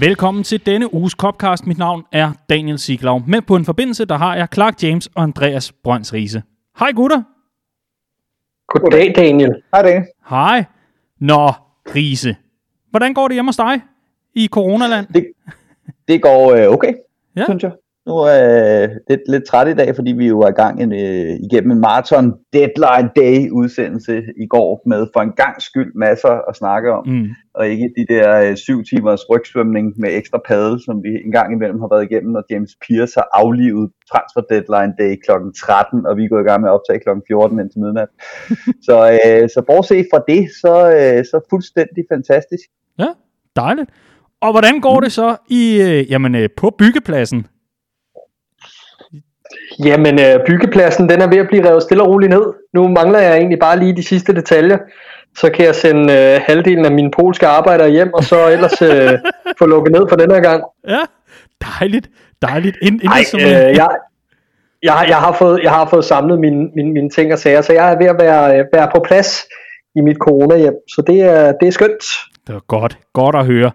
Velkommen til denne uges Copcast. Mit navn er Daniel Siglau. Med på en forbindelse, der har jeg Clark James og Andreas Brøns Riese. Hej gutter. Goddag, Daniel. Hej det. Hej. Nå, Riese. Hvordan går det hjemme hos dig i coronaland? Det, det går øh, okay, Ja. synes jeg. Nu er jeg lidt, lidt træt i dag, fordi vi jo er i gang en, øh, igennem en marathon deadline day udsendelse i går med for en gang skyld masser at snakke om. Mm. Og ikke de der øh, syv timers rygsvømning med ekstra padel, som vi en gang imellem har været igennem, når James Pierce har aflivet transfer deadline day kl. 13, og vi er gået i gang med at optage kl. 14 indtil midnat. så, øh, så bortset fra det, så, øh, så fuldstændig fantastisk. Ja, dejligt. Og hvordan går det så i, øh, jamen, øh, på byggepladsen? Jamen, øh, byggepladsen den er ved at blive revet stille og roligt ned. Nu mangler jeg egentlig bare lige de sidste detaljer. Så kan jeg sende øh, halvdelen af mine polske arbejdere hjem, og så ellers øh, få lukket ned for den her gang. Ja, dejligt. Dejligt. Ind, inden Nej, som, øh, jeg, jeg, har- jeg, har fået, jeg har fået samlet mine, mine, mine ting og sager, så jeg er ved at være, øh, være på plads i mit corona-hjem. Så det er, det er skønt. Det var godt. Godt at høre.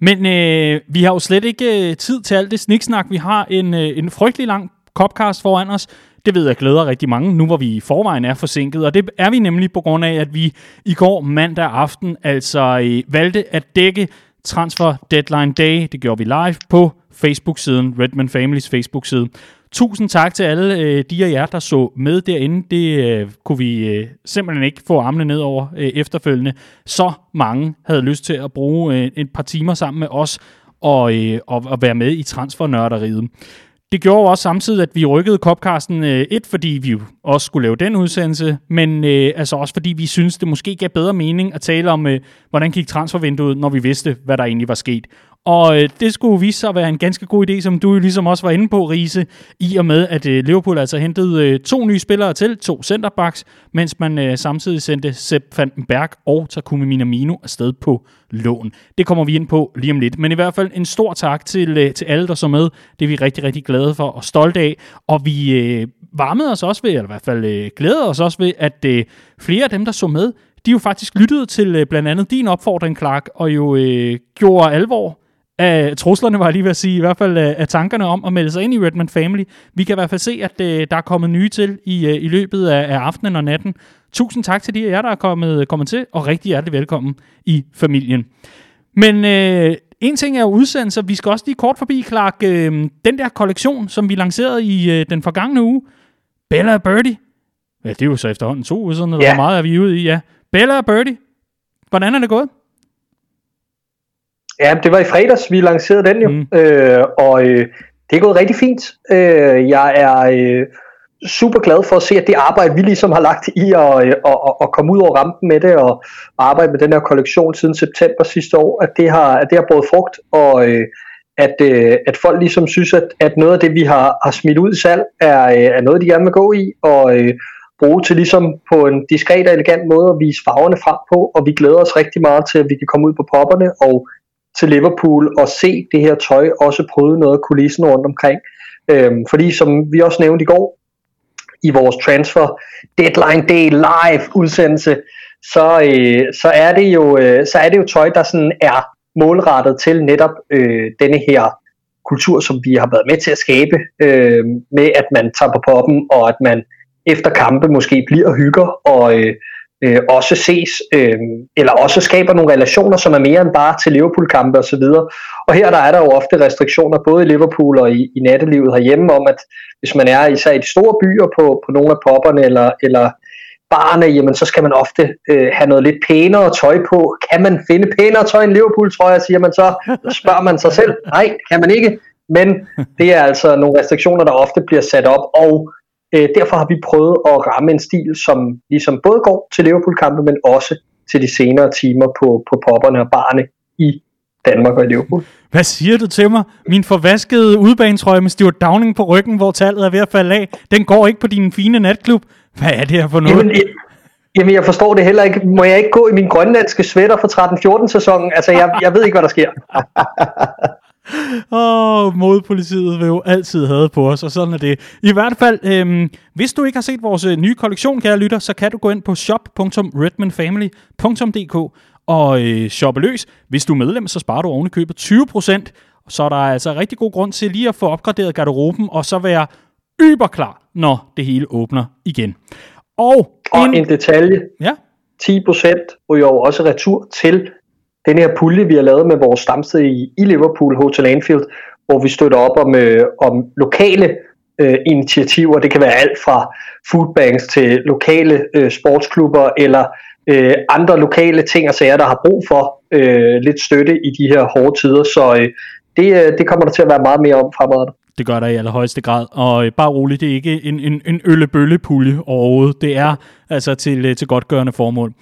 Men øh, vi har jo slet ikke øh, tid til alt det sniksnak. Vi har en, øh, en frygtelig lang copcast foran os. Det ved jeg glæder rigtig mange, nu hvor vi i forvejen er forsinket. Og det er vi nemlig på grund af, at vi i går mandag aften altså øh, valgte at dække Transfer Deadline Day. Det gjorde vi live på Facebook-siden, Redman Families Facebook-side. Tusind tak til alle øh, de af jer, der så med derinde. Det øh, kunne vi øh, simpelthen ikke få armene ned over øh, efterfølgende. Så mange havde lyst til at bruge øh, et par timer sammen med os og, øh, og, og være med i transfernørderiet. Det gjorde jo også samtidig, at vi rykkede Copcasten øh, et, fordi vi jo også skulle lave den udsendelse, men øh, altså også fordi vi synes det måske gav bedre mening at tale om, øh, hvordan gik transfervinduet, når vi vidste, hvad der egentlig var sket. Og øh, det skulle vise sig at være en ganske god idé, som du jo ligesom også var inde på, Riese, i og med, at øh, Liverpool altså hentede øh, to nye spillere til, to centerbacks, mens man øh, samtidig sendte Sepp van Berg og Takumi Minamino afsted på lån. Det kommer vi ind på lige om lidt. Men i hvert fald en stor tak til, øh, til alle, der så med. Det er vi rigtig, rigtig glade for og stolte af. Og vi øh, varmede os også ved, eller i hvert fald øh, glæder os også ved, at øh, flere af dem, der så med, de jo faktisk lyttede til øh, blandt andet din opfordring, Clark, og jo øh, gjorde alvor af truslerne, var jeg lige ved at sige, i hvert fald af, af tankerne om at melde sig ind i Redman Family. Vi kan i hvert fald se, at øh, der er kommet nye til i, øh, i løbet af, af aftenen og natten. Tusind tak til de af jer, der er kommet, kommet til, og rigtig hjertelig velkommen i familien. Men øh, en ting er udsendelser. Vi skal også lige kort forbi, Clark, øh, den der kollektion, som vi lancerede i øh, den forgangne uge. Bella og Birdie. Ja, det er jo så efterhånden to uger siden, eller Ja. hvor meget er vi ude i, ja. Bella og Birdie. Hvordan er det gået? Ja, det var i fredags, vi lancerede den jo, Mm. øh, og øh, det er gået rigtig fint. Øh, jeg er øh, super glad for at se, at det arbejde, vi ligesom har lagt i at, øh, at, at, at komme ud over rampen med det, og arbejde med den her kollektion siden september sidste år, at det har, at det har båret frugt, og øh, at, øh, at folk ligesom synes, at, at noget af det, vi har, har smidt ud i salg, er, øh, er noget, de gerne vil gå i, og øh, bruge til ligesom på en diskret og elegant måde at vise farverne frem på, og vi glæder os rigtig meget til, at vi kan komme ud på popperne og til Liverpool og se det her tøj også prøve noget af kulissen rundt omkring. Øhm, fordi som vi også nævnte i går, i vores transfer deadline day live udsendelse, så, øh, så, er det jo, øh, så er det jo tøj, der sådan er målrettet til netop øh, denne her kultur, som vi har været med til at skabe, øh, med at man tager på poppen, og at man efter kampe måske bliver og hygger, og øh, øh, også ses, øh, eller også skaber nogle relationer, som er mere end bare til Liverpool-kampe osv. Og her der er der jo ofte restriktioner, både i Liverpool og i, i nattelivet herhjemme, om at hvis man er især i de store byer på, på nogle af popperne eller, eller barne, jamen så skal man ofte øh, have noget lidt pænere tøj på. Kan man finde pænere tøj end Liverpool, tror jeg, siger man så. Spørger man sig selv. Nej, kan man ikke. Men det er altså nogle restriktioner, der ofte bliver sat op, og øh, derfor har vi prøvet at ramme en stil, som ligesom både går til Liverpool-kampe, men også til de senere timer på, på popperne og barne i Danmark og i Liverpool. Hvad siger du til mig? Min forvaskede udbanetrøje med Stuart Downing på ryggen, hvor tallet er ved at falde af, den går ikke på din fine natklub. Hvad er det her for noget? Jamen, jeg, jamen, jeg forstår det heller ikke. Må jeg ikke gå i min grønlandske sweater fra 13-14 sæsonen? Altså, jeg, jeg ved ikke, hvad der sker. Åh, oh, modpolitiet vil jo altid have på os, og sådan er det. I hvert fald, øhm, hvis du ikke har set vores øh, nye kollektion, kære lytter, så kan du gå ind på shop.redmanfamily.dk og øh, shoppe løs. Hvis du er medlem, så sparer du ovenikøbet 20%. Så er der altså rigtig god grund til lige at få opgraderet garderoben, og så være yberklar, når det hele åbner igen. Og, Og en detalje, Ja, 10% ryger jo også retur til den her pulje, vi har lavet med vores stamsted i, i Liverpool, Hotel Anfield, hvor vi støtter op om, øh, om lokale øh, initiativer. Det kan være alt fra foodbanks til lokale øh, sportsklubber eller øh, andre lokale ting og sager, der har brug for øh, lidt støtte i de her hårde tider. Så øh, det, øh, det kommer der til at være meget mere om fremadrettet. Det gør der i allerhøjeste grad. Og øh, bare roligt, det er ikke en, en, en øllebøllepulje overhovedet. Det er altså til, øh, til godtgørende formål.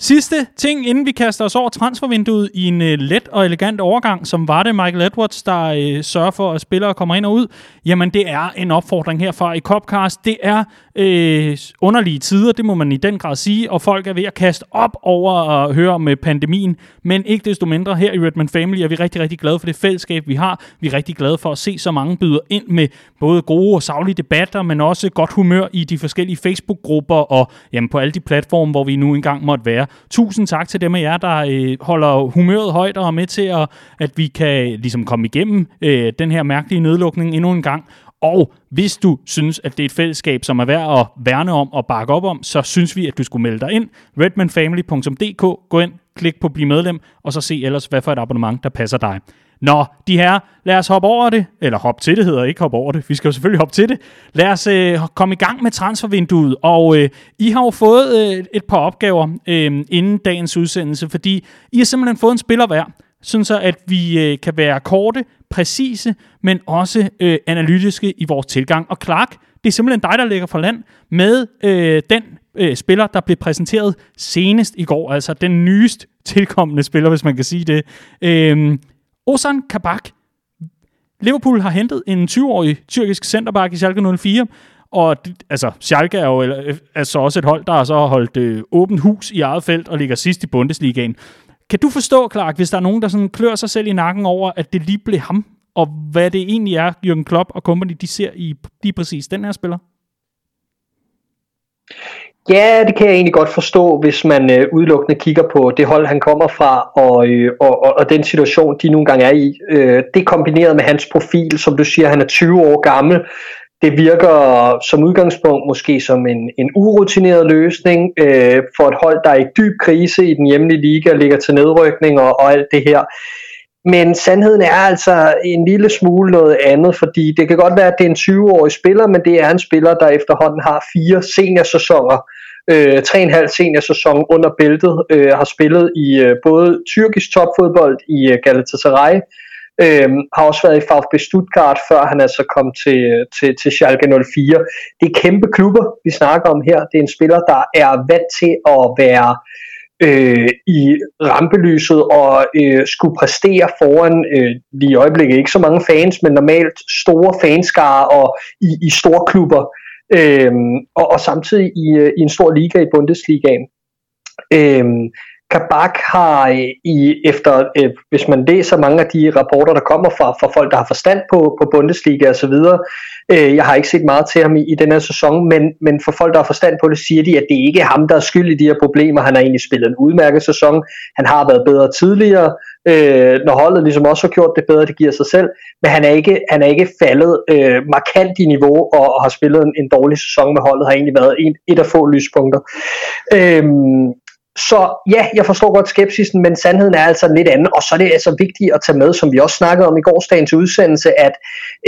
Sidste ting, inden vi kaster os over transfervinduet i en øh, let og elegant overgang, som var det Michael Edwards, der øh, sørger for, at spillere kommer ind og ud, jamen det er en opfordring herfra i Copcast. Det er øh, underlige tider, det må man i den grad sige, og folk er ved at kaste op over at høre om øh, pandemien, men ikke desto mindre her i Redman Family er vi rigtig, rigtig glade for det fællesskab, vi har. Vi er rigtig glade for at se så mange byder ind med både gode og savlige debatter, men også godt humør i de forskellige Facebook-grupper og jamen, på alle de platforme, hvor vi nu engang måtte være. Tusind tak til dem af jer, der øh, holder humøret højt og er med til, at, at vi kan ligesom komme igennem øh, den her mærkelige nedlukning endnu en gang. Og hvis du synes, at det er et fællesskab, som er værd at værne om og bakke op om, så synes vi, at du skulle melde dig ind. redmanfamily.dk Gå ind, klik på Bliv medlem, og så se ellers, hvad for et abonnement, der passer dig. Nå, de her, lad os hoppe over det. Eller hoppe til det hedder ikke hoppe over det. Vi skal jo selvfølgelig hoppe til det. Lad os øh, komme i gang med transfervinduet. Og øh, I har jo fået øh, et par opgaver øh, inden dagens udsendelse, fordi I har simpelthen fået en spiller hver sådan så at vi øh, kan være korte, præcise, men også øh, analytiske i vores tilgang. Og Clark, det er simpelthen dig, der ligger for land med øh, den øh, spiller, der blev præsenteret senest i går, altså den nyest tilkommende spiller, hvis man kan sige det. Øh, Ozan Kabak. Liverpool har hentet en 20-årig tyrkisk centerback i Schalke 04, og altså, Schalke er jo altså også et hold, der har så holdt øh, åbent hus i eget felt og ligger sidst i Bundesligaen. Kan du forstå, Clark, hvis der er nogen, der sådan klør sig selv i nakken over, at det lige blev ham, og hvad det egentlig er, Jürgen Klopp og company, de ser i lige præcis den her spiller? Ja, det kan jeg egentlig godt forstå, hvis man øh, udelukkende kigger på det hold, han kommer fra, og, øh, og, og, og den situation, de nogle gange er i. Øh, det kombineret med hans profil, som du siger, han er 20 år gammel, det virker som udgangspunkt måske som en, en urutineret løsning øh, for et hold, der er i dyb krise i den hjemlige liga, ligger til nedrykning og, og alt det her. Men sandheden er altså en lille smule noget andet, fordi det kan godt være, at det er en 20-årig spiller, men det er en spiller, der efterhånden har fire seniorsæsoner, øh, tre og en halv seniorsæson under bæltet, øh, har spillet i øh, både tyrkisk topfodbold i øh, Galatasaray, øh, har også været i VfB Stuttgart, før han altså kom til, øh, til, til Schalke 04. Det er kæmpe klubber, vi snakker om her. Det er en spiller, der er vant til at være øh, i rampelyset og øh, skulle præstere foran øh, lige i øjeblikket ikke så mange fans, men normalt store fanskare og i, i store klubber, øh, og, og samtidig i, øh, i en stor liga i Bundesligaen. Øhm, Kabak har øh, i efter øh, hvis man læser mange af de rapporter der kommer fra, fra folk der har forstand på på Bundesliga og så videre. Øh, jeg har ikke set meget til ham i, i den her sæson, men men for folk der har forstand på det siger de at det ikke er ham der er skyld i de her problemer. Han har egentlig spillet en udmærket sæson. Han har været bedre tidligere. Øh, når holdet ligesom også har gjort det bedre, det giver sig selv, men han er ikke, han er ikke faldet øh, markant i niveau og, og har spillet en, en dårlig sæson med holdet, har egentlig været en, et af få lyspunkter. Øh, så ja, jeg forstår godt skepsisen, men sandheden er altså lidt anden, og så er det altså vigtigt at tage med, som vi også snakkede om i gårsdagens udsendelse, at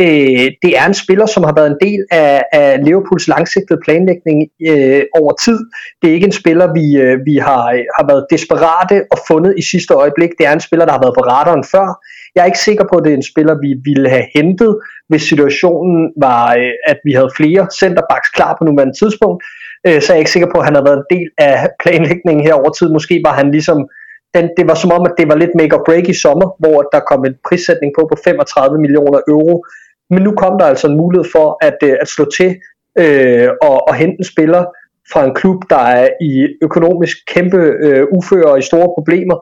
øh, det er en spiller, som har været en del af, af Liverpools langsigtede planlægning øh, over tid. Det er ikke en spiller, vi, øh, vi har, øh, har været desperate og fundet i sidste øjeblik. Det er en spiller, der har været på radaren før. Jeg er ikke sikker på, at det er en spiller, vi ville have hentet, hvis situationen var, øh, at vi havde flere centerbacks klar på nuværende tidspunkt øh, så er jeg ikke sikker på, at han har været en del af planlægningen her over tid. Måske var han ligesom, den, det var som om, at det var lidt make or break i sommer, hvor der kom en prissætning på på 35 millioner euro. Men nu kom der altså en mulighed for at, øh, at slå til øh, og, og hente en spiller fra en klub, der er i økonomisk kæmpe øh, ufører og i store problemer.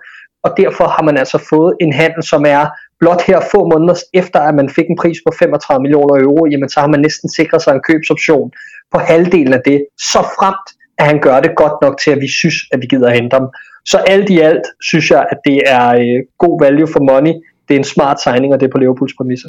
Og derfor har man altså fået en handel, som er blot her få måneder efter, at man fik en pris på 35 millioner euro, jamen så har man næsten sikret sig en købsoption på halvdelen af det, så fremt at han gør det godt nok til, at vi synes, at vi gider at hente ham. Så alt i alt synes jeg, at det er øh, god value for money. Det er en smart signing, og det er på Liverpools præmisser.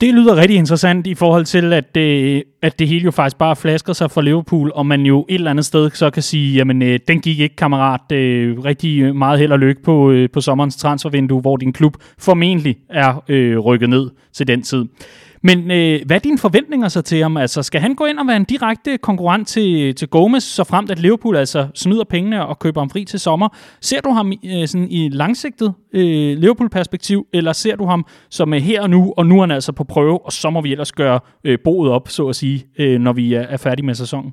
Det lyder rigtig interessant i forhold til, at det, at det hele jo faktisk bare flasker sig for Liverpool, og man jo et eller andet sted så kan sige, jamen øh, den gik ikke, kammerat, øh, rigtig meget held og lykke på, øh, på sommerens transfervindue, hvor din klub formentlig er øh, rykket ned til den tid. Men øh, hvad er dine forventninger så til ham? Altså, skal han gå ind og være en direkte konkurrent til, til Gomez, så fremt at Liverpool altså snyder pengene og køber ham fri til sommer? Ser du ham øh, sådan i langsigtet øh, Liverpool-perspektiv, eller ser du ham som øh, her og nu, og nu er han altså på prøve, og så må vi ellers gøre øh, boet op, så at sige, øh, når vi er, er færdige med sæsonen?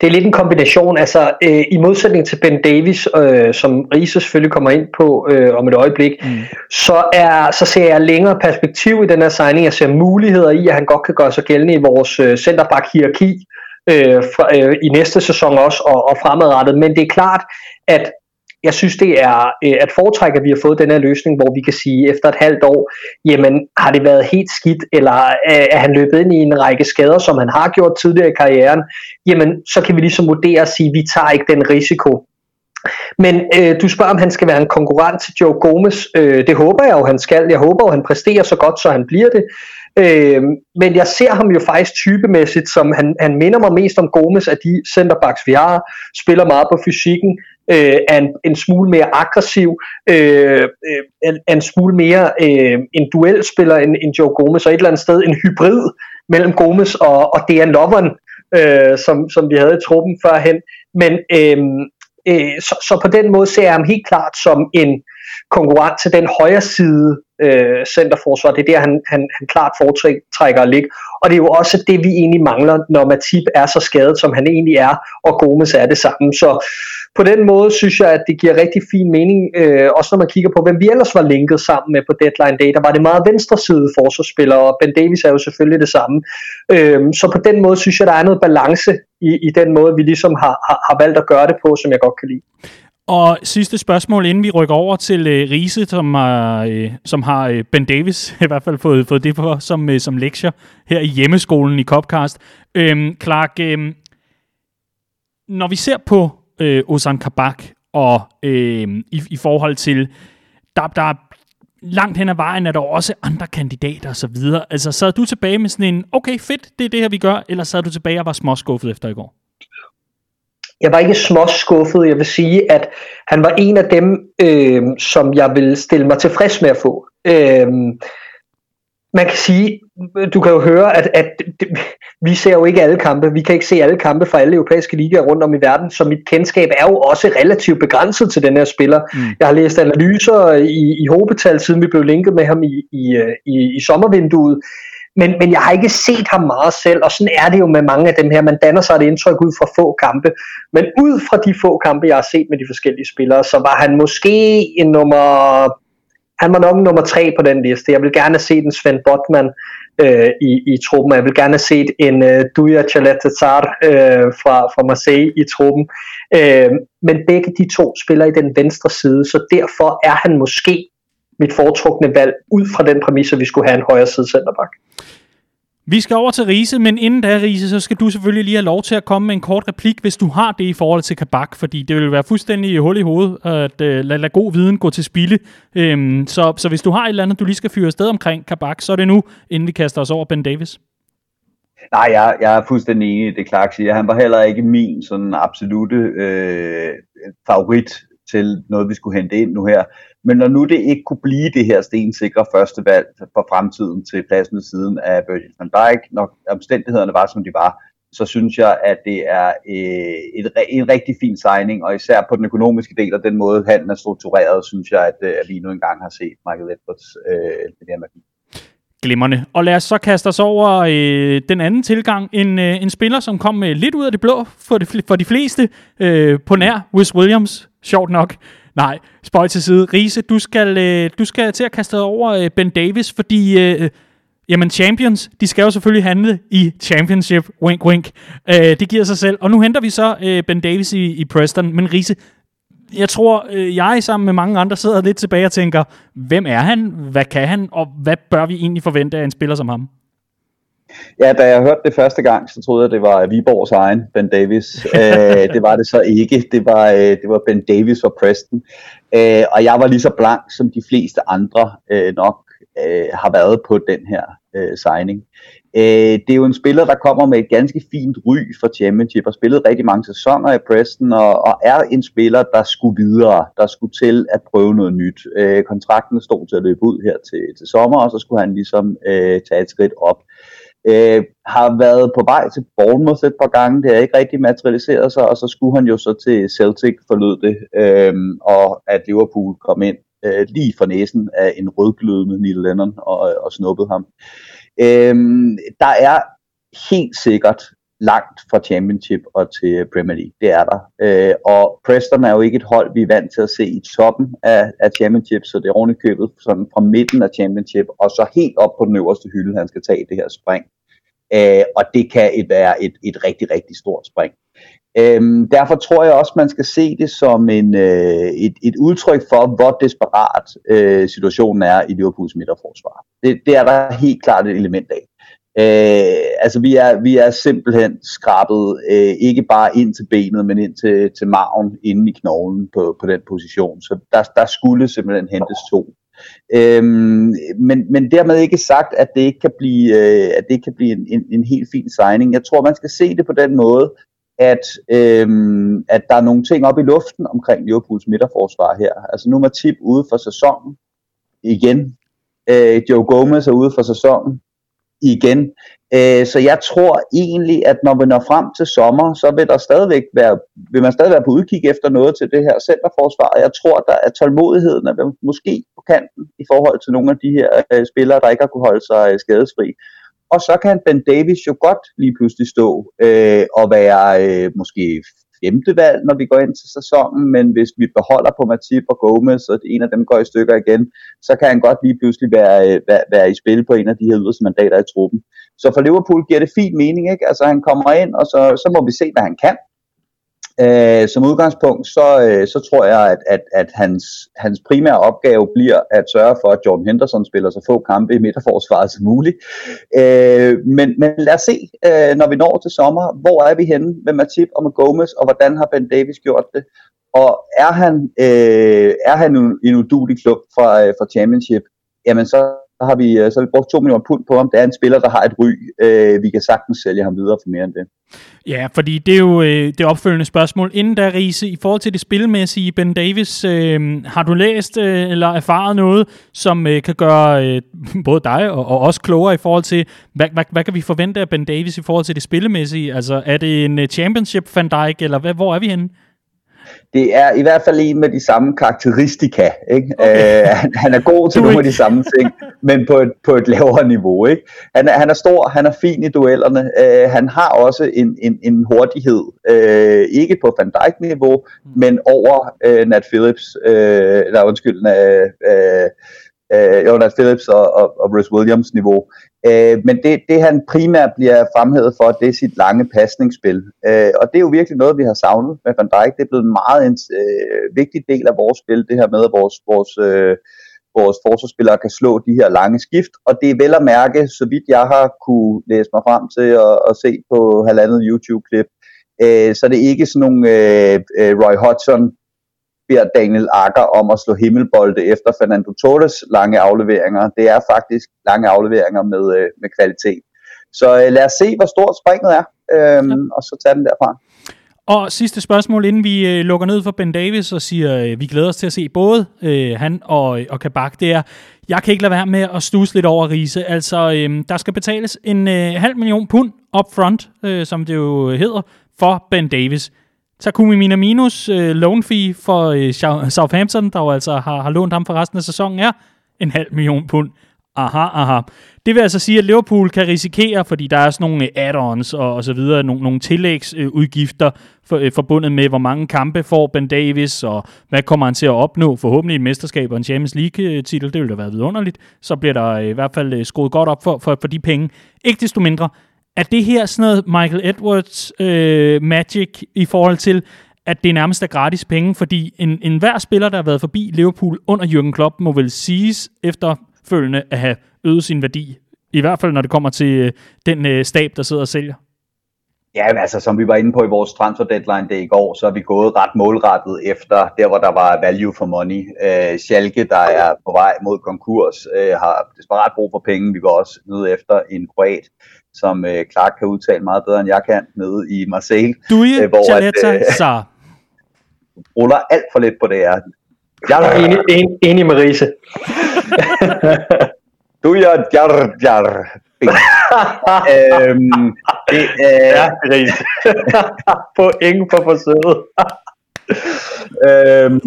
Det er lidt en kombination, altså øh, i modsætning til Ben Davis, øh, som Riese selvfølgelig kommer ind på øh, om et øjeblik, mm. så, er, så ser jeg længere perspektiv i den her signing. Jeg ser muligheder i, at han godt kan gøre sig gældende i vores øh, centerback-hierarki øh, fra, øh, i næste sæson også og, og fremadrettet. Men det er klart, at jeg synes, det er øh, at foretrække, at vi har fået den her løsning, hvor vi kan sige, efter et halvt år, jamen har det været helt skidt, eller øh, er han løbet ind i en række skader, som han har gjort tidligere i karrieren, jamen så kan vi ligesom vurdere og sige, at vi tager ikke den risiko. Men øh, du spørger, om han skal være en konkurrent til Joe Gomez. Øh, det håber jeg jo, han skal. Jeg håber jo, han præsterer så godt, så han bliver det. Øh, men jeg ser ham jo faktisk typemæssigt, som han, han minder mig mest om Gomez af de centerbacks, vi har. Spiller meget på fysikken, øh, er en, en smule mere aggressiv, øh, øh, en smule mere øh, en duelspiller end, end Joe Gomez, og et eller andet sted en hybrid mellem Gomez og, og Dan Lovren, øh, som, som vi havde i truppen førhen. Men øh, øh, så, så på den måde ser jeg ham helt klart som en konkurrent til den højre side øh, centerforsvar. Det er der, han, han, han klart foretrækker at ligge. Og det er jo også det, vi egentlig mangler, når Matip er så skadet, som han egentlig er, og Gomes er det samme. Så på den måde synes jeg, at det giver rigtig fin mening, øh, også når man kigger på, hvem vi ellers var linket sammen med på deadline day. Der var det meget venstre side forsvarsspillere, og Ben Davis er jo selvfølgelig det samme. Øh, så på den måde synes jeg, der er noget balance i, i den måde, vi ligesom har, har, har valgt at gøre det på, som jeg godt kan lide. Og sidste spørgsmål, inden vi rykker over til øh, Riese, som, øh, som har øh, Ben Davis i hvert fald fået, fået det på som, øh, som lektier her i hjemmeskolen i Copcast. Øhm, Clark, øh, når vi ser på øh, Ozan Kabak og øh, i, i forhold til, der, der er langt hen ad vejen er der også andre kandidater og så videre. Altså, sad du tilbage med sådan en, okay, fedt, det er det her, vi gør, eller sad du tilbage og var småskuffet efter i går? Jeg var ikke små skuffet. Jeg vil sige, at han var en af dem, øh, som jeg vil stille mig tilfreds med at få. Øh, man kan sige, du kan jo høre, at, at vi ser jo ikke alle kampe. Vi kan ikke se alle kampe fra alle europæiske ligaer rundt om i verden, så mit kendskab er jo også relativt begrænset til den her spiller. Mm. Jeg har læst analyser i, i hovedbetal, siden vi blev linket med ham i, i, øh, i, i sommervinduet. Men, men jeg har ikke set ham meget selv, og sådan er det jo med mange af dem her. Man danner sig et indtryk ud fra få kampe. Men ud fra de få kampe, jeg har set med de forskellige spillere, så var han måske en nummer... Han var nok nummer tre på den liste. Jeg vil gerne se den Sven Botman øh, i, i truppen. Jeg vil gerne se en øh, Duya Chalatetar øh, fra, fra Marseille i truppen. Øh, men begge de to spiller i den venstre side, så derfor er han måske mit foretrukne valg, ud fra den præmis, at vi skulle have en højre side centerback. Vi skal over til Riese, men inden da, Riese, så skal du selvfølgelig lige have lov til at komme med en kort replik, hvis du har det i forhold til Kabak, fordi det vil være fuldstændig hul i hovedet at øh, uh, lade, lade god viden gå til spilde. Øhm, så, så hvis du har et eller andet, du lige skal fyre afsted omkring Kabak, så er det nu, inden vi kaster os over Ben Davis. Nej, jeg, jeg er fuldstændig enig i det, Clark siger. Han var heller ikke min sådan absolute øh, favorit til noget, vi skulle hente ind nu her. Men når nu det ikke kunne blive det her stensikre første valg for fremtiden til pladsen ved siden af Virgil van Dijk, når omstændighederne var, som de var, så synes jeg, at det er øh, et, en rigtig fin signing, og især på den økonomiske del og den måde, handlen er struktureret, synes jeg, at, øh, at vi nu engang har set Michael Edwards øh, det der magi. Glimrende. Og lad os så kaste os over øh, den anden tilgang. En, øh, en spiller, som kom øh, lidt ud af det blå for de, for de fleste øh, på nær Wes Williams. Sjovt nok. Nej, spøj til side. Riese, du skal, øh, du skal til at kaste over øh, Ben Davis, fordi øh, jamen champions, de skal jo selvfølgelig handle i championship. Wink, wink. Øh, det giver sig selv. Og nu henter vi så øh, Ben Davis i, i Preston. Men Riese, jeg tror, øh, jeg sammen med mange andre sidder lidt tilbage og tænker, hvem er han? Hvad kan han? Og hvad bør vi egentlig forvente af en spiller som ham? Ja, da jeg hørte det første gang, så troede jeg, det var Viborgs egen Ben Davis. Æh, det var det så ikke. Det var, øh, det var Ben Davis fra Preston. Æh, og jeg var lige så blank, som de fleste andre øh, nok øh, har været på den her øh, signing. Øh, det er jo en spiller, der kommer med et ganske fint ry for Championship, og spillet rigtig mange sæsoner i Preston, og, og er en spiller, der skulle videre, der skulle til at prøve noget nyt. Øh, kontrakten stod til at løbe ud her til, til sommer, og så skulle han ligesom øh, tage et skridt op. Øh, har været på vej til Bournemouth et par gange, det har ikke rigtig materialiseret sig, og så skulle han jo så til Celtic forlød det, øh, og at Liverpool kom ind øh, lige for næsen af en rødglødende Neil Lennon og, og snuppede ham. Øhm, der er helt sikkert langt fra Championship og til Premier League. Det er der. Øh, og Preston er jo ikke et hold, vi er vant til at se i toppen af, af Championship, så det er ordentligt købet sådan fra midten af Championship, og så helt op på den øverste hylde, han skal tage det her spring. Øh, og det kan et, være et, et rigtig, rigtig stort spring. Øhm, derfor tror jeg også, man skal se det som en, øh, et, et udtryk for, hvor desperat øh, situationen er i Liverpools midterforsvar. Det, det er der helt klart et element af. Øh, altså vi er, vi er simpelthen skrabet øh, ikke bare ind til benet, men ind til, til maven inde i knoglen på, på den position. Så der, der skulle simpelthen hentes to. Øhm, men, men dermed ikke sagt, at det ikke kan blive, øh, at det kan blive en, en, en helt fin signing. Jeg tror, man skal se det på den måde, at, øhm, at der er nogle ting op i luften omkring Liverpools midterforsvar her. Altså nu er Matip ude for sæsonen igen. Øh, Joe Gomez er ude for sæsonen igen. Øh, så jeg tror egentlig, at når vi når frem til sommer, så vil der stadigvæk være, vil man stadig være på udkig efter noget til det her centerforsvar. Jeg tror, der er tålmodigheden er måske på kanten i forhold til nogle af de her øh, spillere, der ikke har kunne holde sig øh, skadesfri. Og så kan Ben Davis jo godt lige pludselig stå øh, og være øh, måske femte valg, når vi går ind til sæsonen, men hvis vi beholder på Matip og Gomez, og en af dem går i stykker igen, så kan han godt lige pludselig være, øh, være, være i spil på en af de her yderste mandater i truppen. Så for Liverpool giver det fint mening, ikke? Altså han kommer ind, og så, så må vi se, hvad han kan. Øh, som udgangspunkt, så, øh, så tror jeg, at, at, at hans, hans primære opgave bliver at sørge for, at Jordan Henderson spiller så få kampe i midterforsvaret som muligt. Øh, men, men lad os se, øh, når vi når til sommer, hvor er vi henne med Matip og med Gomez, og hvordan har Ben Davis gjort det? Og er han, øh, er han en, en udulig klub fra, øh, fra Championship, jamen så der har vi, øh, så har vi brugt 2 millioner pund på ham. Det er en spiller, der har et ry. Øh, vi kan sagtens sælge ham videre for mere end det. Ja, fordi det er jo øh, det opfølgende spørgsmål. Inden der, Riese, i forhold til det spilmæssige, Ben Davis, øh, har du læst øh, eller erfaret noget, som øh, kan gøre øh, både dig og, og os klogere i forhold til, hvad, hvad, hvad kan vi forvente af Ben Davis i forhold til det spillemæssige? Altså, er det en øh, championship Van Dijk, eller hvad, hvor er vi henne? Det er i hvert fald en med de samme karakteristika. Ikke? Okay. Uh, han, han er god til nogle af de samme ting, men på et, på et lavere niveau. Ikke? Han, er, han er stor, han er fin i duellerne. Uh, han har også en, en, en hurtighed, uh, ikke på Van Dijk-niveau, mm. men over uh, Nat Phillips, uh, eller undskyld, uh, uh, uh, Jonas Phillips og, og, og Bruce Williams niveau. Øh, men det, det han primært bliver fremhævet for, det er sit lange pasningsspil. Øh, og det er jo virkelig noget, vi har savnet med Van Dijk. Det er blevet en meget en, øh, vigtig del af vores spil, det her med, at vores, vores, øh, vores forsvarsspillere kan slå de her lange skift. Og det er vel at mærke, så vidt jeg har kunne læse mig frem til at, og se på halvandet YouTube-klip, øh, så det er ikke sådan nogle øh, øh Roy Hodgson beder Daniel Akker om at slå himmelbolde efter Fernando Torres lange afleveringer. Det er faktisk lange afleveringer med, øh, med kvalitet. Så øh, lad os se, hvor stort springet er, øhm, ja. og så tage den derfra. Og sidste spørgsmål, inden vi øh, lukker ned for Ben Davis og siger, øh, vi glæder os til at se både øh, han og, og Kabak, det er, jeg kan ikke lade være med at stuse lidt over Riese. Altså, øh, der skal betales en øh, halv million pund up front, øh, som det jo hedder, for Ben Davis. Takumi Minaminos øh, loan fee for øh, Southampton, der jo altså har, har lånt ham for resten af sæsonen, er en halv million pund. Aha, aha. Det vil altså sige, at Liverpool kan risikere, fordi der er sådan nogle øh, add-ons og, og så videre, nogle, nogle tillægsudgifter for, øh, forbundet med, hvor mange kampe får Ben Davis, og hvad kommer han til at opnå? Forhåbentlig et mesterskab og en Champions League-titel, det ville da være vidunderligt. Så bliver der øh, i hvert fald øh, skruet godt op for, for, for de penge. Ikke desto mindre, er det her sådan noget Michael Edwards øh, magic i forhold til, at det nærmest er gratis penge? Fordi en, en hver spiller, der har været forbi Liverpool under Jürgen Klopp, må vel siges efterfølgende at have øget sin værdi I hvert fald, når det kommer til øh, den øh, stab, der sidder og sælger. Ja, altså som vi var inde på i vores transfer deadline det i går, så er vi gået ret målrettet efter der, hvor der var value for money. Øh, Schalke, der er på vej mod konkurs, øh, har desperat brug for penge. Vi går også ned efter en kroat, som øh, Clark kan udtale meget bedre end jeg kan, nede i Marseille. Du øh, hvor at, øh, så. ruller alt for lidt på det her. Jeg er enig, enig, enig med Riese. du er jar, jar. øhm, det, øh, ja, Riese. på ingen på forsøget. Øhm,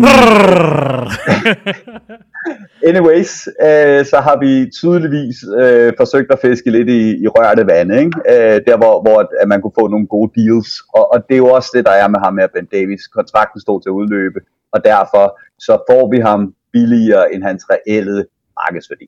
anyways, øh, så har vi tydeligvis øh, forsøgt at fiske lidt i, i rørte vande, ikke? Øh, der hvor, hvor at man kunne få nogle gode deals, og, og det er jo også det, der er med ham med Ben Davis. Kontrakten stod til at udløbe, og derfor så får vi ham billigere end hans reelle markedsværdi.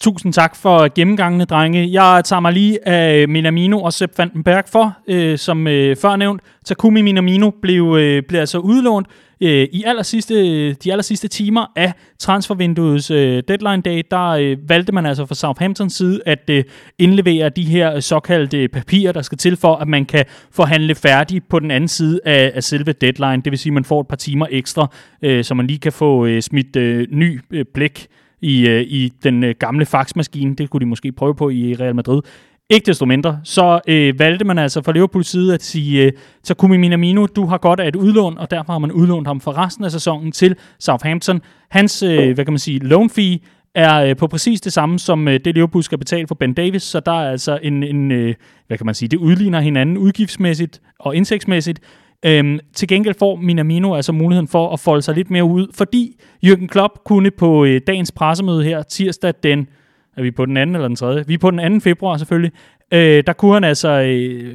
Tusind tak for gennemgangene, drenge. Jeg tager mig lige af øh, Minamino og Sepp Vandenberg for, øh, som øh, før nævnt. Takumi Minamino blev, øh, blev altså udlånt øh, i aller sidste, de aller sidste timer af transfervinduets øh, deadline day. Der øh, valgte man altså fra Southamptons side at øh, indlevere de her såkaldte øh, papirer, der skal til for, at man kan forhandle færdig på den anden side af, af selve deadline. Det vil sige, at man får et par timer ekstra, øh, så man lige kan få øh, smidt øh, ny øh, blæk i, øh, i den øh, gamle faxmaskine. Det kunne de måske prøve på i Real Madrid. Ikke desto mindre, så øh, valgte man altså fra Liverpools side at sige, øh, Takumi Minamino, du har godt af et udlån, og derfor har man udlånt ham for resten af sæsonen til Southampton. Hans, øh, hvad kan man sige, loan fee er øh, på præcis det samme, som øh, det Liverpool skal betale for Ben Davis, så der er altså en, en øh, hvad kan man sige, det udligner hinanden udgiftsmæssigt og indtægtsmæssigt. Øhm, til gengæld får Minamino altså muligheden for at folde sig lidt mere ud, fordi Jürgen Klopp kunne på øh, dagens pressemøde her tirsdag den, er vi på den anden eller den tredje? Vi er på den 2. februar selvfølgelig. Øh, der kunne han altså øh,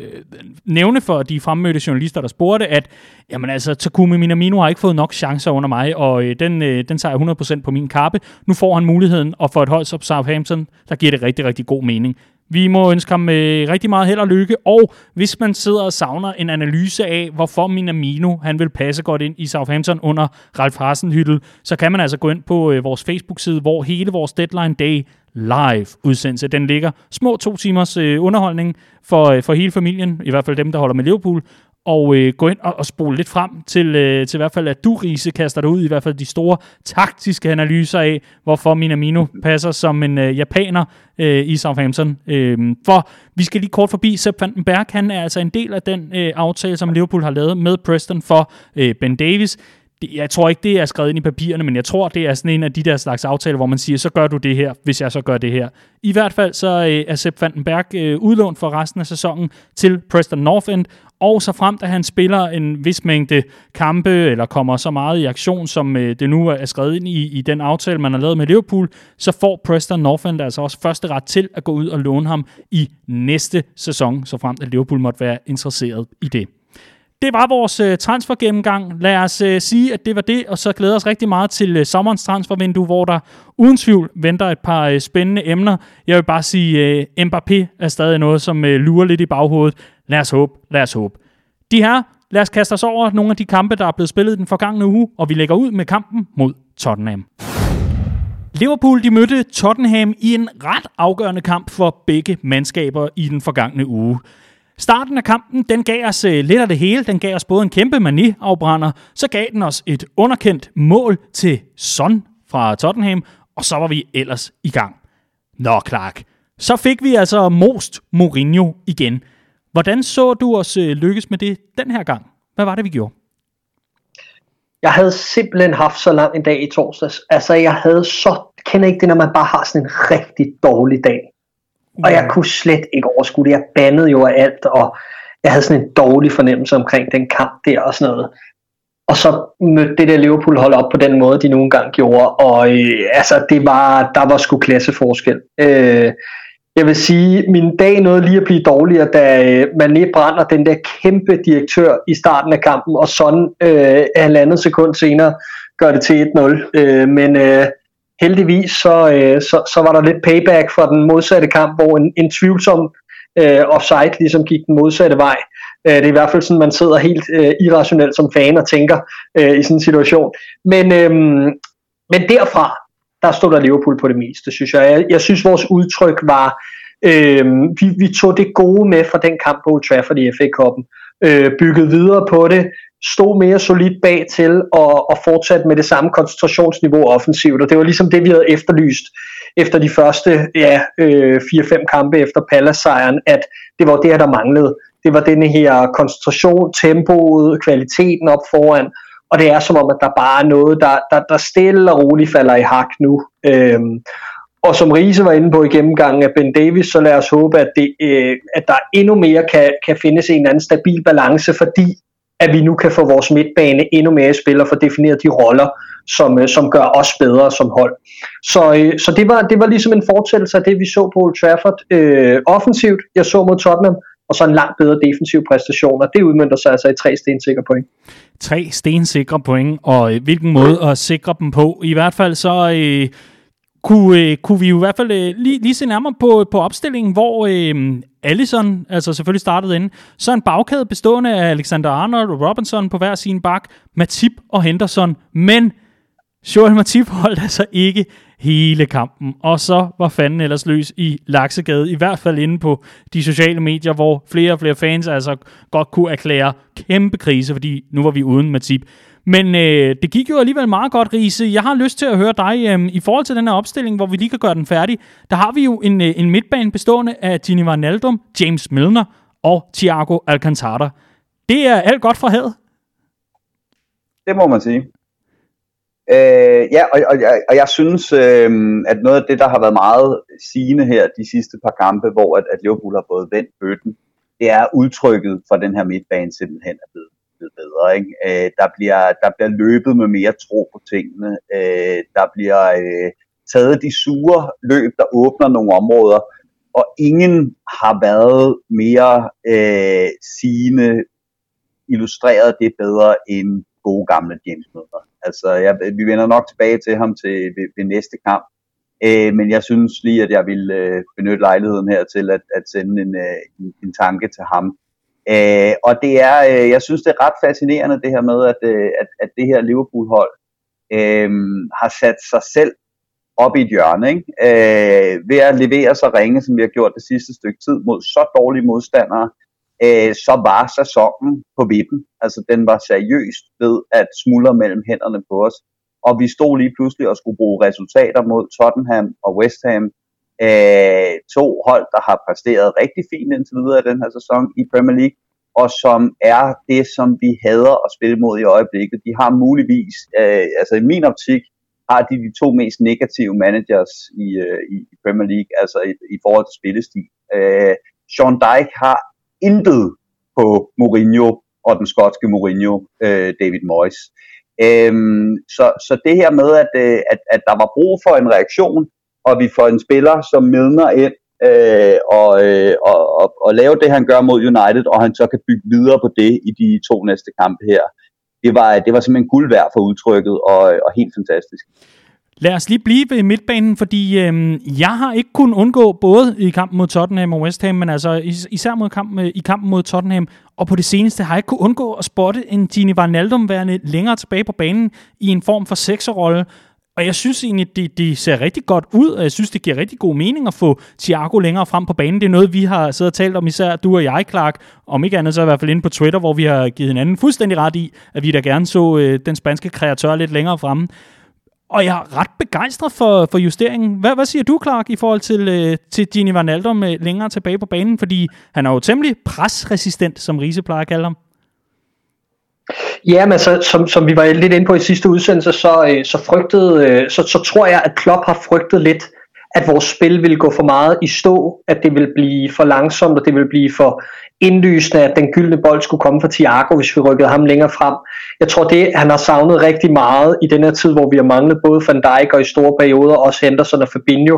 nævne for de fremmødte journalister, der spurgte, at jamen altså, Takumi Minamino har ikke fået nok chancer under mig, og øh, den, øh, den tager jeg 100% på min kappe. Nu får han muligheden, og for et hold som Southampton, der giver det rigtig, rigtig god mening. Vi må ønske ham øh, rigtig meget held og lykke, og hvis man sidder og savner en analyse af, hvorfor Minamino han vil passe godt ind i Southampton under Ralf Hasenhyttel, så kan man altså gå ind på øh, vores Facebook-side, hvor hele vores Deadline Day live udsendelse, den ligger. Små to timers øh, underholdning for, øh, for hele familien, i hvert fald dem, der holder med Liverpool, og øh, gå ind og, og spole lidt frem til, øh, til i hvert fald, at du, Riese, kaster dig ud i hvert fald de store taktiske analyser af, hvorfor Minamino passer som en øh, japaner øh, i Southampton. Øh, for vi skal lige kort forbi, Sepp Vandenberg, han er altså en del af den øh, aftale, som Liverpool har lavet med Preston for øh, Ben Davis det, jeg tror ikke, det er skrevet ind i papirerne, men jeg tror, det er sådan en af de der slags aftaler, hvor man siger, så gør du det her, hvis jeg så gør det her. I hvert fald så øh, er Sepp Vandenberg øh, udlånt for resten af sæsonen til Preston North End, og så frem, at han spiller en vis mængde kampe, eller kommer så meget i aktion, som øh, det nu er skrevet ind i, i den aftale, man har lavet med Liverpool, så får Preston North End altså også første ret til at gå ud og låne ham i næste sæson, så frem at Liverpool måtte være interesseret i det det var vores transfer transfergennemgang. Lad os øh, sige, at det var det, og så glæder os rigtig meget til øh, sommerens transfervindue, hvor der uden tvivl venter et par øh, spændende emner. Jeg vil bare sige, øh, Mbappé er stadig noget, som øh, lurer lidt i baghovedet. Lad os håbe, lad os håbe. De her, lad os kaste os over nogle af de kampe, der er blevet spillet den forgangne uge, og vi lægger ud med kampen mod Tottenham. Liverpool de mødte Tottenham i en ret afgørende kamp for begge mandskaber i den forgangne uge. Starten af kampen, den gav os øh, lidt af det hele. Den gav os både en kæmpe mani-afbrænder, så gav den os et underkendt mål til Son fra Tottenham, og så var vi ellers i gang. Nå, Clark. Så fik vi altså most Mourinho igen. Hvordan så du os øh, lykkes med det den her gang? Hvad var det, vi gjorde? Jeg havde simpelthen haft så lang en dag i torsdags. Altså, jeg havde så... Kender ikke det, når man bare har sådan en rigtig dårlig dag? Og jeg kunne slet ikke overskue det. Jeg bandede jo af alt, og jeg havde sådan en dårlig fornemmelse omkring den kamp der og sådan noget. Og så mødte det der Liverpool hold op på den måde, de nogle gange gjorde, og øh, altså, det var, der var sgu klasseforskel. Øh, jeg vil sige, min dag nåede lige at blive dårligere, da øh, man lige brænder den der kæmpe direktør i starten af kampen, og sådan øh, halvandet sekund senere gør det til 1-0. Øh, men øh, heldigvis så, øh, så, så var der lidt payback fra den modsatte kamp, hvor en, en tvivlsom øh, offside ligesom gik den modsatte vej. Øh, det er i hvert fald sådan, man sidder helt øh, irrationelt som fan og tænker øh, i sådan en situation. Men, øh, men derfra, der stod der Liverpool på det meste, synes jeg. Jeg, jeg synes, vores udtryk var, øh, vi, vi tog det gode med fra den kamp på Old Trafford i FA-koppen, øh, bygget videre på det, stod mere solidt bag til og, og fortsat med det samme koncentrationsniveau offensivt, og det var ligesom det, vi havde efterlyst efter de første ja, øh, 4-5 kampe efter Palace-sejren, at det var det her, der manglede. Det var den her koncentration, tempoet, kvaliteten op foran, og det er som om, at der bare er noget, der, der, der stille og roligt falder i hak nu. Øhm, og som Riese var inde på i gennemgangen af Ben Davis, så lad os håbe, at, det, øh, at der endnu mere kan, kan findes en eller anden stabil balance, fordi at vi nu kan få vores midtbane endnu mere i spil og få defineret de roller, som, øh, som gør os bedre som hold. Så, øh, så det, var, det var ligesom en fortsættelse af det, vi så på Old Trafford øh, offensivt. Jeg så mod Tottenham, og så en langt bedre defensiv præstation, og det udmyndter sig altså i tre stensikre point. Tre stensikre point, og øh, hvilken måde at sikre dem på. I hvert fald så øh, kunne, øh, kunne vi jo i hvert fald øh, lige, lige se nærmere på, på opstillingen, hvor øh, Allison altså selvfølgelig startede inde. Så en bagkæde bestående af Alexander Arnold og Robinson på hver sin bak, Matip og Henderson, men Joel Matip holdt altså ikke hele kampen. Og så var fanden ellers løs i Laksegade, i hvert fald inde på de sociale medier, hvor flere og flere fans altså godt kunne erklære kæmpe krise, fordi nu var vi uden Matip. Men øh, det gik jo alligevel meget godt, Riese. Jeg har lyst til at høre dig øh, i forhold til den her opstilling, hvor vi lige kan gøre den færdig. Der har vi jo en, øh, en midtbane bestående af Gini Wijnaldum, James Milner og Thiago Alcantara. Det er alt godt fra havet. Det må man sige. Øh, ja, og, og, og jeg synes, øh, at noget af det, der har været meget sigende her de sidste par kampe, hvor at, at Liverpool har fået vendt bøtten, det er udtrykket for den her midtbane simpelthen er blevet, blevet bedre. Ikke? Øh, der, bliver, der bliver løbet med mere tro på tingene. Øh, der bliver øh, taget de sure løb, der åbner nogle områder, og ingen har været mere øh, sigende illustreret det bedre end gode gamle James Møller. Altså, jeg, vi vender nok tilbage til ham til ved, ved næste kamp. Øh, men jeg synes lige, at jeg vil øh, benytte lejligheden her til at, at sende en, øh, en, en tanke til ham. Øh, og det er, øh, jeg synes, det er ret fascinerende det her med, at, øh, at, at det her Liverpool-hold øh, har sat sig selv op i et hjørne, ikke? Øh, ved at levere så ringe, som vi har gjort det sidste stykke tid mod så dårlige modstandere, øh, så var sæsonen på vippen. Altså den var seriøst ved at smuldre mellem hænderne på os. Og vi stod lige pludselig og skulle bruge resultater mod Tottenham og West Ham. Øh, to hold, der har præsteret rigtig fint indtil videre i den her sæson i Premier League, og som er det, som vi hader at spille mod i øjeblikket. De har muligvis, øh, altså i min optik, har de de to mest negative managers i, øh, i Premier League, altså i, i forhold til spillestil. Øh, Sean Dyke har intet på Mourinho og den skotske Mourinho, øh, David Moyes. Øhm, så, så det her med, at, øh, at, at der var brug for en reaktion, og vi får en spiller, som midner ind øh, og, øh, og, og, og lave det, han gør mod United, og han så kan bygge videre på det i de to næste kampe her. Det var, det var simpelthen guld værd for udtrykket, og, og helt fantastisk. Lad os lige blive ved midtbanen, fordi øh, jeg har ikke kunnet undgå både i kampen mod Tottenham og West Ham, men altså is- især mod kampen, øh, i kampen mod Tottenham, og på det seneste har jeg ikke kunnet undgå at spotte en Gini Wijnaldum værende længere tilbage på banen i en form for sekserrolle. Og jeg synes egentlig, det, det ser rigtig godt ud, og jeg synes, det giver rigtig god mening at få Thiago længere frem på banen. Det er noget, vi har siddet og talt om, især du og jeg, Clark. Om ikke andet, så i hvert fald inde på Twitter, hvor vi har givet hinanden fuldstændig ret i, at vi da gerne så øh, den spanske kreatør lidt længere fremme. Og jeg er ret begejstret for, for justeringen. Hvad, hvad siger du, Clark, i forhold til, øh, til Gini Van Aldum med øh, længere tilbage på banen? Fordi han er jo temmelig presresistent, som Riese plejer at kalde ham. Ja, men så, som, som vi var lidt inde på i sidste udsendelse, så, øh, så, frygtede, øh, så, så tror jeg, at Klopp har frygtet lidt, at vores spil ville gå for meget i stå, at det ville blive for langsomt, og det ville blive for indlysende, at den gyldne bold skulle komme fra Thiago, hvis vi rykkede ham længere frem. Jeg tror, det han har savnet rigtig meget i den her tid, hvor vi har manglet både Van Dijk og i store perioder også Henderson og Fabinho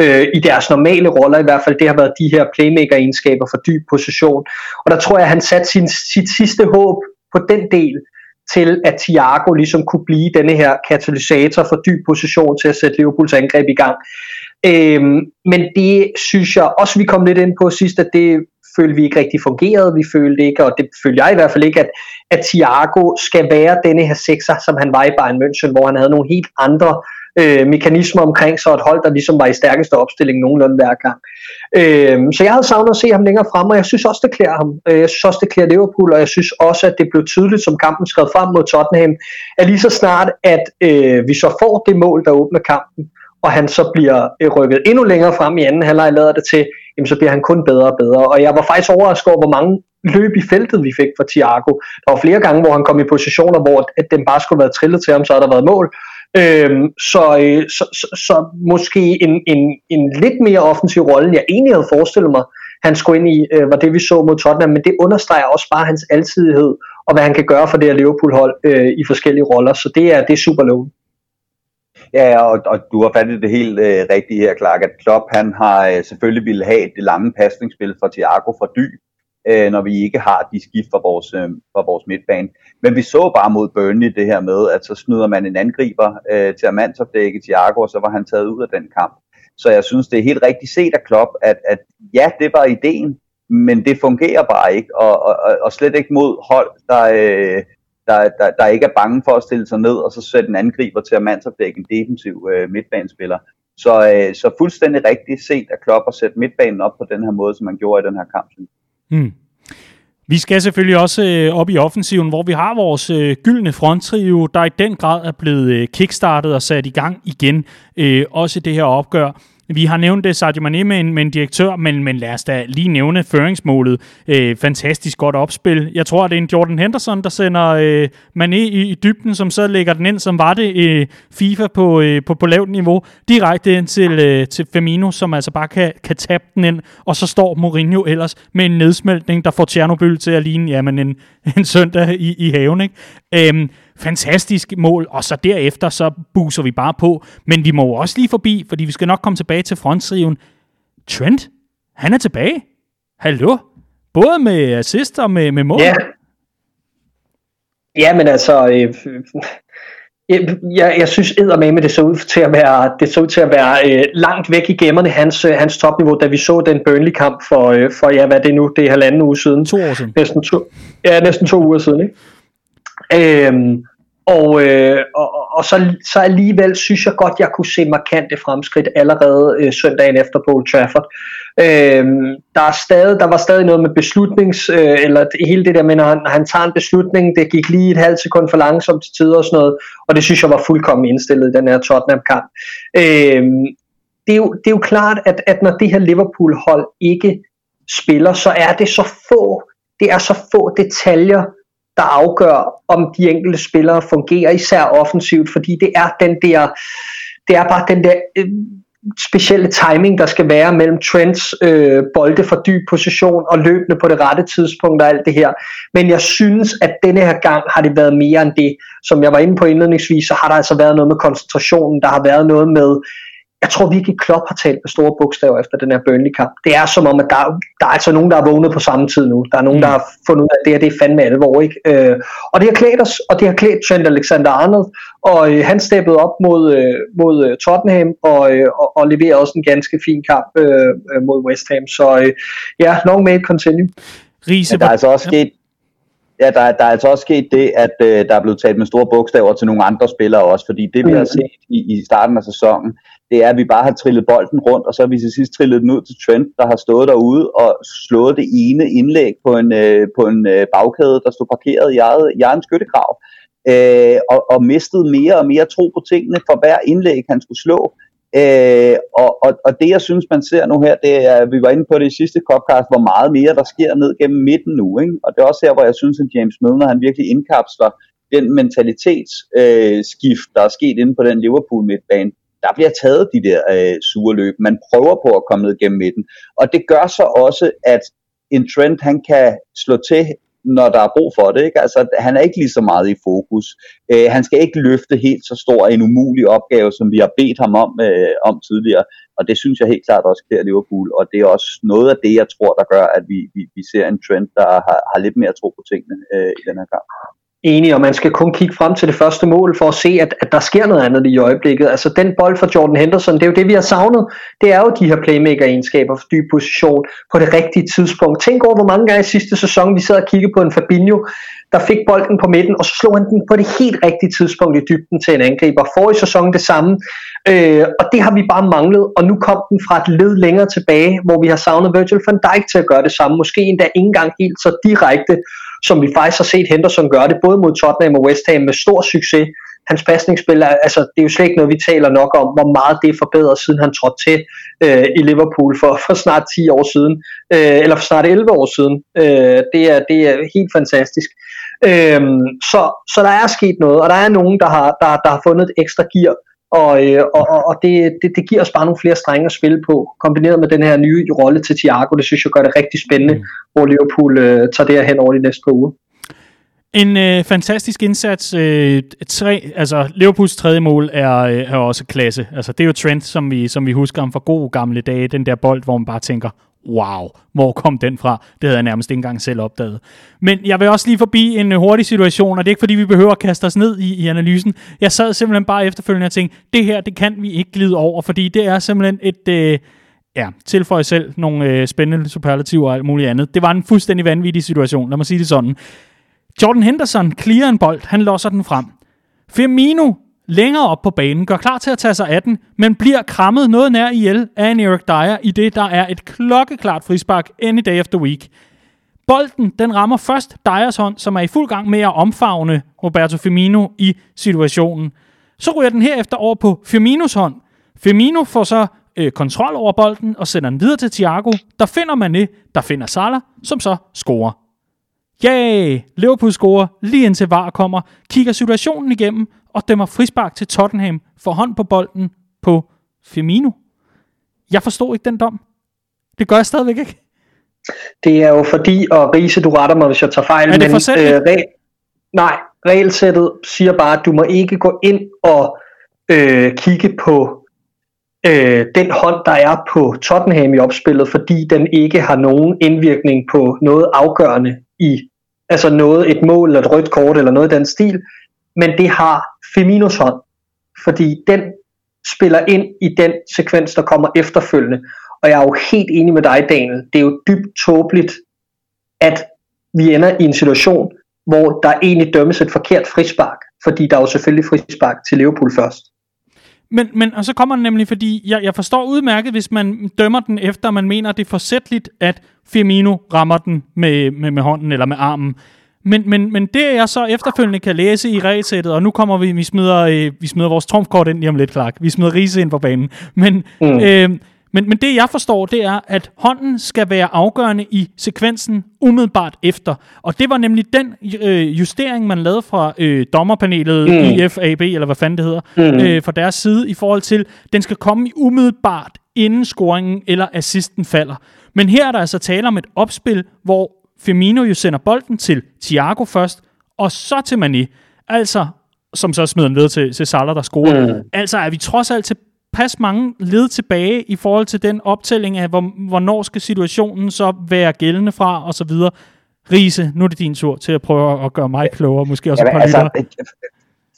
øh, i deres normale roller i hvert fald, det har været de her playmaker-egenskaber for dyb position. Og der tror jeg, at han satte sin, sit sidste håb på den del, til at Thiago ligesom kunne blive denne her katalysator for dyb position til at sætte Liverpools angreb i gang. Øhm, men det synes jeg også, vi kom lidt ind på sidst, at det følte vi ikke rigtig fungerede. Vi følte ikke, og det følte jeg i hvert fald ikke, at, at Thiago skal være denne her sekser, som han var i Bayern München, hvor han havde nogle helt andre øh, øh, mekanismer omkring så et hold, der ligesom var i stærkeste opstilling nogenlunde hver gang. Øh, så jeg havde savnet at se ham længere frem, og jeg synes også, det klæder ham. Øh, jeg synes også, det klæder Liverpool, og jeg synes også, at det blev tydeligt, som kampen skred frem mod Tottenham, at lige så snart, at øh, vi så får det mål, der åbner kampen, og han så bliver øh, rykket endnu længere frem i anden halvleg, lader det til, jamen så bliver han kun bedre og bedre. Og jeg var faktisk overrasket over, hvor mange løb i feltet, vi fik fra Thiago. Der var flere gange, hvor han kom i positioner, hvor at den bare skulle være trillet til ham, så har der været mål. Øhm, så, øh, så, så, så måske en, en, en lidt mere offensiv rolle, jeg egentlig havde forestillet mig, han skulle ind i, øh, var det vi så mod Tottenham, men det understreger også bare hans altidighed, og hvad han kan gøre for det her Liverpool-hold øh, i forskellige roller, så det er, det er super lovende. Ja, og, og du har fat i det helt øh, rigtige her, Clark, at Klopp han har øh, selvfølgelig ville have det lange pasningsspil fra Thiago fra dy, øh, når vi ikke har de skift fra vores, øh, fra vores midtbane. Men vi så bare mod Burnley det her med, at så snyder man en angriber øh, til at mandsopdække Thiago, og så var han taget ud af den kamp. Så jeg synes, det er helt rigtigt set af Klopp, at, at ja, det var ideen, men det fungerer bare ikke, og, og, og slet ikke mod hold, der, øh, der, der, der ikke er bange for at stille sig ned, og så sætte en angriber til at mandsopdække en defensiv øh, midtbanespiller. Så, øh, så fuldstændig rigtigt set af Klopp at sætte midtbanen op på den her måde, som man gjorde i den her kamp. Hmm. Vi skal selvfølgelig også øh, op i offensiven, hvor vi har vores øh, gyldne fronttrio, der i den grad er blevet øh, kickstartet og sat i gang igen, øh, også det her opgør. Vi har nævnt det, Sadio Mane med en, med en direktør, men, men lad os da lige nævne føringsmålet. Øh, fantastisk godt opspil. Jeg tror, det er en Jordan Henderson, der sender øh, Mane i, i dybden, som så lægger den ind, som var det øh, FIFA på, øh, på, på lavt niveau, direkte ind til, øh, til Firmino, som altså bare kan, kan tabe den ind, og så står Mourinho ellers med en nedsmeltning, der får Tjernobyl til at ligne jamen, en, en søndag i, i haven. Ikke? Øh, fantastisk mål, og så derefter så buser vi bare på. Men vi må jo også lige forbi, fordi vi skal nok komme tilbage til frontriven. Trent, han er tilbage. Hallo? Både med assist og med, med mål. Ja. Ja, men altså, øh, jeg, jeg synes eddermame, det så ud til at være, det så ud til at være øh, langt væk i gemmerne, hans, øh, hans topniveau, da vi så den Burnley-kamp for, øh, for, ja, hvad det nu, det er halvanden uge siden. To år siden. Næsten to, ja, næsten to uger siden, ikke? Øhm, og, øh, og, og så, så alligevel synes jeg godt, jeg kunne se markante fremskridt allerede øh, søndagen efter på Old Trafford. Øh, der, er stadig, der var stadig noget med beslutnings, øh, eller hele det der med, når han, når han tager en beslutning, det gik lige et halvt sekund for langsomt til tider og sådan noget, og det synes jeg var fuldkommen indstillet i den her Tottenham-kamp. Øh, det, er jo, det er jo klart, at, at når det her Liverpool-hold ikke spiller, så er det så få, det er så få detaljer, der afgør, om de enkelte spillere fungerer, især offensivt, fordi det er den der, det er bare den der øh, specielle timing, der skal være mellem trends, øh, bolde for dyb position og løbende på det rette tidspunkt og alt det her. Men jeg synes, at denne her gang har det været mere end det. Som jeg var inde på indledningsvis, så har der altså været noget med koncentrationen, der har været noget med jeg tror virkelig Klopp har talt med store bogstaver efter den her Burnley-kamp. Det er som om, at der, der er altså nogen, der er vågnet på samme tid nu. Der er nogen, mm. der har fundet ud af, at det her det er fandme alvor. Ikke? Øh, og det har klædt os, og det har klædt Trent Alexander-Arnold, og øh, han steppede op mod, øh, mod øh, Tottenham, og, øh, og, og leverede også en ganske fin kamp øh, øh mod West Ham. Så øh, ja, long may it continue. Riese, ja, der er altså også sket, Ja, der, der er altså også sket det, at øh, der er blevet talt med store bogstaver til nogle andre spillere også, fordi det vi har mm. set i, i starten af sæsonen, det er, at vi bare har trillet bolden rundt, og så har vi til sidst trillet den ud til Trent, der har stået derude og slået det ene indlæg på en, øh, på en øh, bagkæde, der stod parkeret i eget, i egen skyttegrav, øh, og, og mistet mere og mere tro på tingene for hver indlæg, han skulle slå. Øh, og, og, og det jeg synes man ser nu her Det er, vi var inde på det i sidste podcast Hvor meget mere der sker ned gennem midten nu ikke? Og det er også her hvor jeg synes at James Milner Han virkelig indkapsler den mentalitetsskift øh, Der er sket inde på den Liverpool midtbane der bliver taget de der øh, sure løb. Man prøver på at komme ned gennem midten. Og det gør så også, at en trend, han kan slå til, når der er brug for det. Ikke? Altså, han er ikke lige så meget i fokus. Øh, han skal ikke løfte helt så stor en umulig opgave, som vi har bedt ham om, øh, om tidligere. Og det synes jeg helt klart også klæder Liverpool. Og det er også noget af det, jeg tror, der gør, at vi, vi, vi ser en trend, der har, har lidt mere tro på tingene øh, i den her kamp. Enig, og man skal kun kigge frem til det første mål for at se, at, at der sker noget andet i øjeblikket. Altså den bold fra Jordan Henderson, det er jo det, vi har savnet. Det er jo de her playmaker-egenskaber for dyb position på det rigtige tidspunkt. Tænk over, hvor mange gange i sidste sæson vi sad og kiggede på en Fabinho, der fik bolden på midten, og så slog han den på det helt rigtige tidspunkt i dybden til en angriber. For i sæsonen det samme, øh, og det har vi bare manglet, og nu kom den fra et led længere tilbage, hvor vi har savnet Virgil van Dijk til at gøre det samme. Måske endda ikke engang helt så direkte, som vi faktisk har set Henderson gøre det, både mod Tottenham og West Ham med stor succes, hans pasningsspil, er, altså, det er jo slet ikke noget, vi taler nok om, hvor meget det er forbedret, siden han trådte til øh, i Liverpool for, for snart 10 år siden, øh, eller for snart 11 år siden. Øh, det, er, det er helt fantastisk. Øh, så, så der er sket noget, og der er nogen, der har, der, der har fundet et ekstra gear, og, øh, og, og det, det, det giver os bare nogle flere strenge at spille på, kombineret med den her nye rolle til Thiago, det synes jeg gør det rigtig spændende, mm. hvor Liverpool øh, tager det her hen over de næste par uger. En øh, fantastisk indsats. Øh, tre, altså Liverpools tredje mål er, øh, er også klasse. Altså, det er jo Trent, som vi, som vi husker ham fra gode gamle dage. Den der bold, hvor man bare tænker, wow, hvor kom den fra? Det havde jeg nærmest ikke engang selv opdaget. Men jeg vil også lige forbi en øh, hurtig situation, og det er ikke fordi, vi behøver at kaste os ned i, i analysen. Jeg sad simpelthen bare efterfølgende og tænkte, det her, det kan vi ikke glide over, fordi det er simpelthen et... Øh, ja, tilføje selv nogle øh, spændende superlativer og alt muligt andet. Det var en fuldstændig vanvittig situation, lad mig sige det sådan. Jordan Henderson clearer en bold, han losser den frem. Firmino længere op på banen, gør klar til at tage sig af den, men bliver krammet noget nær ihjel af en Eric Dyer i det, der er et klokkeklart frispark any day of the week. Bolden, den rammer først Dyers hånd, som er i fuld gang med at omfavne Roberto Firmino i situationen. Så ryger den herefter over på Firminos hånd. Firmino får så øh, kontrol over bolden og sender den videre til Thiago. Der finder man det, der finder Salah, som så scorer. Yay! Liverpool scorer lige indtil VAR kommer, kigger situationen igennem og dømmer frispark til Tottenham for hånd på bolden på Firmino. Jeg forstår ikke den dom. Det gør jeg stadigvæk ikke. Det er jo fordi, og Riese, du retter mig, hvis jeg tager fejl, er det men øh, re- nej, regelsættet siger bare, at du må ikke gå ind og øh, kigge på øh, den hånd, der er på Tottenham i opspillet, fordi den ikke har nogen indvirkning på noget afgørende i altså noget, et mål eller et rødt kort eller noget i den stil, men det har Feminos hånd, fordi den spiller ind i den sekvens, der kommer efterfølgende. Og jeg er jo helt enig med dig, Daniel. Det er jo dybt tåbeligt, at vi ender i en situation, hvor der egentlig dømmes et forkert frispark, fordi der er jo selvfølgelig frispark til Liverpool først. Men, men og så kommer den nemlig, fordi jeg, jeg forstår udmærket, hvis man dømmer den efter, man mener, det er forsætligt, at Firmino rammer den med, med, med hånden eller med armen. Men, men, men det jeg så efterfølgende kan læse i regelsættet, og nu kommer vi, vi smider, øh, vi smider vores trumfkort ind lige om lidt, Clark. Vi smider Riese ind på banen. Men, mm. øh, men, men det jeg forstår, det er, at hånden skal være afgørende i sekvensen umiddelbart efter. Og det var nemlig den øh, justering, man lavede fra øh, dommerpanelet, mm. IFAB, eller hvad fanden det hedder, mm. øh, fra deres side, i forhold til, den skal komme i umiddelbart inden scoringen eller assisten falder. Men her er der altså tale om et opspil, hvor Firmino jo sender bolden til Thiago først, og så til Mané. Altså, som så smider den videre til, til Salah, der scorer. Mm. Altså er vi trods alt til pas mange led tilbage i forhold til den optælling af, hvor, hvornår skal situationen så være gældende fra, og så videre. Riese, nu er det din tur til at prøve at gøre mig klogere, måske også Jamen, et par altså,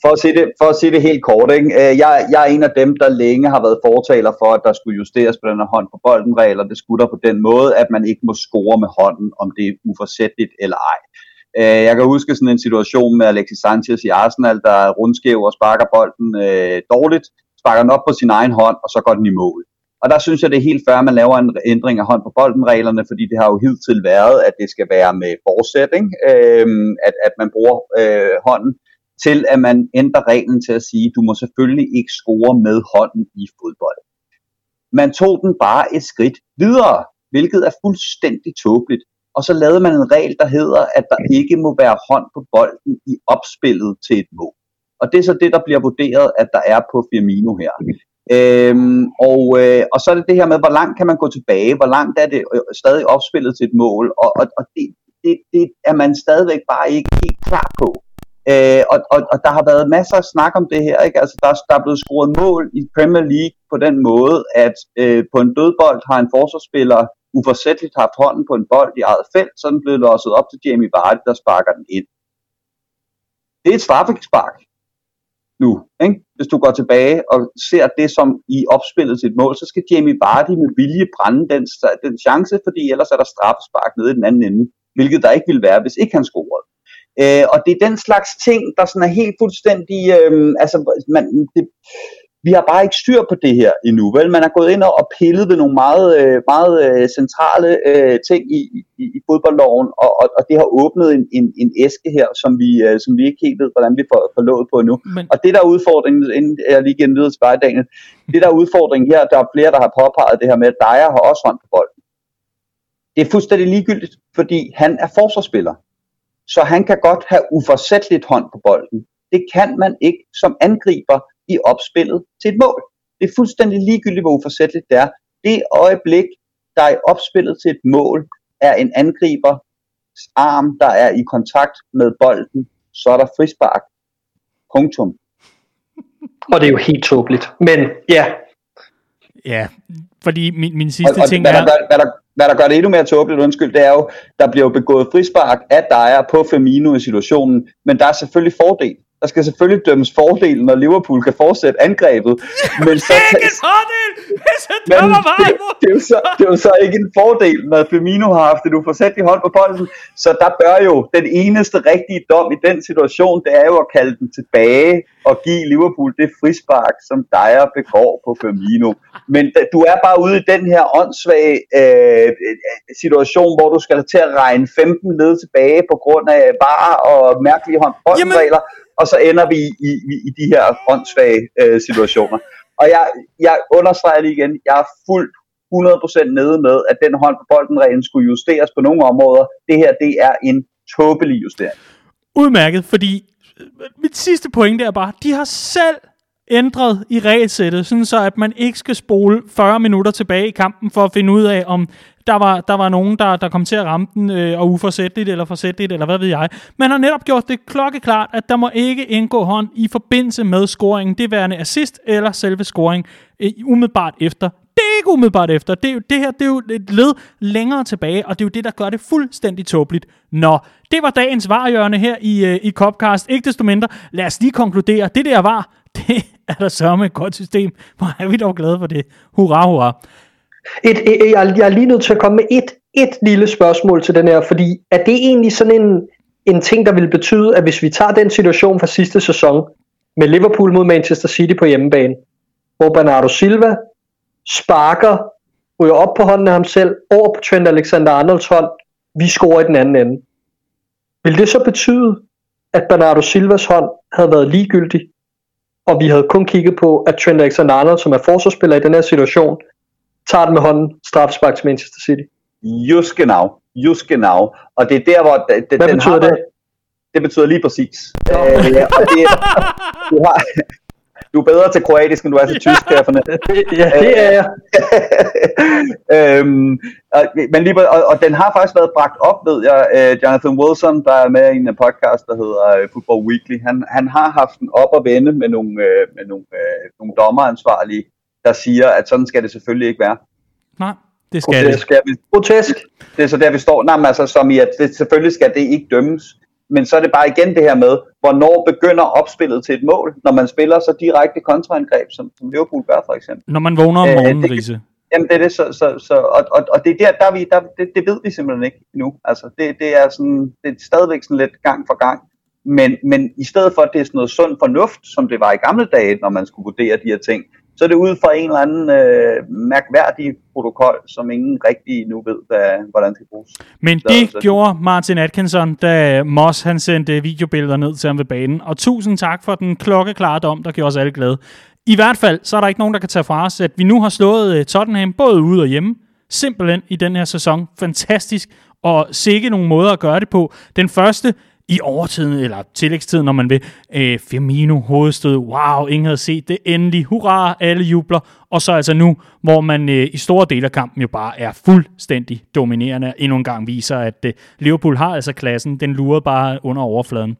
for at, sige det, for at sige det helt kort, ikke? Øh, jeg, jeg er en af dem, der længe har været fortaler for, at der skulle justeres på den her hånd på boldenregler. Det skulle der på den måde, at man ikke må score med hånden, om det er uforsætteligt eller ej. Øh, jeg kan huske sådan en situation med Alexis Sanchez i Arsenal, der er rundskæv og sparker bolden øh, dårligt, sparker den op på sin egen hånd, og så går den i mål. Og der synes jeg, det er helt fair, at man laver en ændring af hånd på boldenreglerne, fordi det har jo hidtil været, at det skal være med forsætning, øh, at, at man bruger øh, hånden til at man ændrer reglen til at sige, du må selvfølgelig ikke score med hånden i fodbold. Man tog den bare et skridt videre, hvilket er fuldstændig tåbeligt. Og så lavede man en regel, der hedder, at der ikke må være hånd på bolden i opspillet til et mål. Og det er så det, der bliver vurderet, at der er på Firmino her. Øhm, og, øh, og så er det det her med, hvor langt kan man gå tilbage, hvor langt er det øh, stadig opspillet til et mål, og, og, og det, det, det er man stadigvæk bare ikke helt klar på. Øh, og, og, og der har været masser af snak om det her. Ikke? Altså, der, der er blevet scoret mål i Premier League på den måde, at øh, på en dødbold har en forsvarsspiller uforsætteligt haft hånden på en bold i eget felt, så den blev losset op til Jamie Vardy, der sparker den ind. Det er et straffespark nu. Ikke? Hvis du går tilbage og ser det som i opspillet til et mål, så skal Jamie Vardy med vilje brænde den, den chance, fordi ellers er der straffespark nede i den anden ende, hvilket der ikke ville være, hvis ikke han scorede. Øh, og det er den slags ting, der sådan er helt fuldstændig, øh, altså man, det, vi har bare ikke styr på det her endnu. Vel? Man er gået ind og pillet ved nogle meget, øh, meget øh, centrale øh, ting i, i, i fodboldloven, og, og, og det har åbnet en, en, en æske her, som vi, øh, som vi ikke helt ved, hvordan vi får, får lået på endnu. Men... Og det der er udfordringen, inden jeg lige igen videre til dig, Daniel, det der er udfordringen her, der er flere, der har påpeget det her med, at Dyer har også hånd på bolden. Det er fuldstændig ligegyldigt, fordi han er forsvarsspiller. Så han kan godt have uforsætteligt hånd på bolden. Det kan man ikke som angriber i opspillet til et mål. Det er fuldstændig ligegyldigt, hvor uforsætteligt det er. Det øjeblik, der i opspillet til et mål er en angriber arm, der er i kontakt med bolden, så er der frispark. Punktum. Og det er jo helt tåbeligt. Men ja. Ja, fordi min, min sidste og, og ting hvad, er... Der, hvad, der, hvad der gør det endnu mere tåbeligt, undskyld, det er jo, der bliver jo begået frispark af Dyer på Firmino i situationen, men der er selvfølgelig fordel der skal selvfølgelig dømmes fordel, når Liverpool kan fortsætte angrebet. Men så, det er ikke en fordel, hvis han dømmer mig det, det, er jo så, det er jo så ikke en fordel, når Firmino har haft et uforsætteligt hånd på bolden. Så der bør jo den eneste rigtige dom i den situation, det er jo at kalde den tilbage og give Liverpool det frispark, som Dyer begår på Firmino. Men du er bare ude i den her åndssvage øh, situation, hvor du skal til at regne 15 led tilbage på grund af bare og mærkelige håndboldregler. Jamen og så ender vi i, i, i de her åndssvage øh, situationer. Og jeg, jeg understreger lige igen, jeg er fuldt 100% nede med, at den hånd på bolden skulle justeres på nogle områder. Det her, det er en tåbelig justering. Udmærket, fordi øh, mit sidste point er bare, de har selv ændret i regelsættet, sådan så at man ikke skal spole 40 minutter tilbage i kampen for at finde ud af, om der var, der var nogen, der, der kom til at ramme den, øh, og uforsætteligt eller forsætteligt, eller hvad ved jeg. Man har netop gjort det klokkeklart, at der må ikke indgå hånd i forbindelse med scoringen. Det værende assist eller selve scoring øh, umiddelbart efter. Det er ikke umiddelbart efter. Det, er jo, det her det er jo et led længere tilbage, og det er jo det, der gør det fuldstændig tåbeligt. Nå, det var dagens varhjørne her i, øh, i Copcast. Ikke desto mindre, lad os lige konkludere. Det der var, det er der sørme et godt system. Hvor er vi dog glade for det. Hurra, hurra. Et, et, jeg, jeg er lige nødt til at komme med et, et lille spørgsmål til den her, fordi er det egentlig sådan en, en ting, der vil betyde, at hvis vi tager den situation fra sidste sæson, med Liverpool mod Manchester City på hjemmebane, hvor Bernardo Silva sparker, ryger op på hånden af ham selv, over på Trent Alexander-Arnolds hånd, vi scorer i den anden ende. Vil det så betyde, at Bernardo Silvas hånd havde været ligegyldig, og vi havde kun kigget på, at Trent Alexander-Arnold, som er forsvarsspiller i den her situation, tager den med hånden, straffespark til Manchester City. Just genau, just genau. Og det er der, hvor det, Hvad den betyder har, det? Det betyder lige præcis. Øh, og det, du, har, du er bedre til kroatisk, end du er til tysk, kan jeg fornemme. ja, det er jeg. øhm, og, men lige, og, og den har faktisk været bragt op, ved jeg. Uh, Jonathan Wilson, der er med i en podcast, der hedder uh, Football Weekly, han, han har haft den op og vende med nogle, uh, med nogle, uh, nogle dommeransvarlige, der siger, at sådan skal det selvfølgelig ikke være. Nej, det skal det. det. Skal vi, Grotesk. det er så der, vi står. Nej, men altså, som i, at det, selvfølgelig skal det ikke dømmes. Men så er det bare igen det her med, hvornår begynder opspillet til et mål, når man spiller så direkte kontraangreb, som, som Liverpool gør for eksempel. Når man vågner om Øh, morgenen, det- Riese. Jamen det er det, så, så, så og, og, og det er der, der, er vi, der det, det ved vi simpelthen ikke endnu. Altså det, det er sådan, det er stadigvæk sådan lidt gang for gang. Men, men i stedet for, at det er sådan noget sund fornuft, som det var i gamle dage, når man skulle vurdere de her ting, så er det ud fra en eller anden øh, mærkværdig protokol, som ingen rigtig nu ved, hvad, hvordan skal bruges. Men det så- gjorde Martin Atkinson, da Moss han sendte videobilleder ned til ham ved banen. Og tusind tak for den klokkeklare dom, der gjorde os alle glade. I hvert fald, så er der ikke nogen, der kan tage fra os, at vi nu har slået øh, Tottenham både ude og hjemme. Simpelthen i den her sæson. Fantastisk. Og sikke nogle måder at gøre det på. Den første i overtiden, eller tillægstiden, når man vil. Øh, Firmino, hovedstød, wow, ingen havde set det. Endelig, hurra, alle jubler. Og så altså nu, hvor man øh, i store dele af kampen jo bare er fuldstændig dominerende, og endnu en gang viser, at øh, Liverpool har altså klassen. Den lurer bare under overfladen.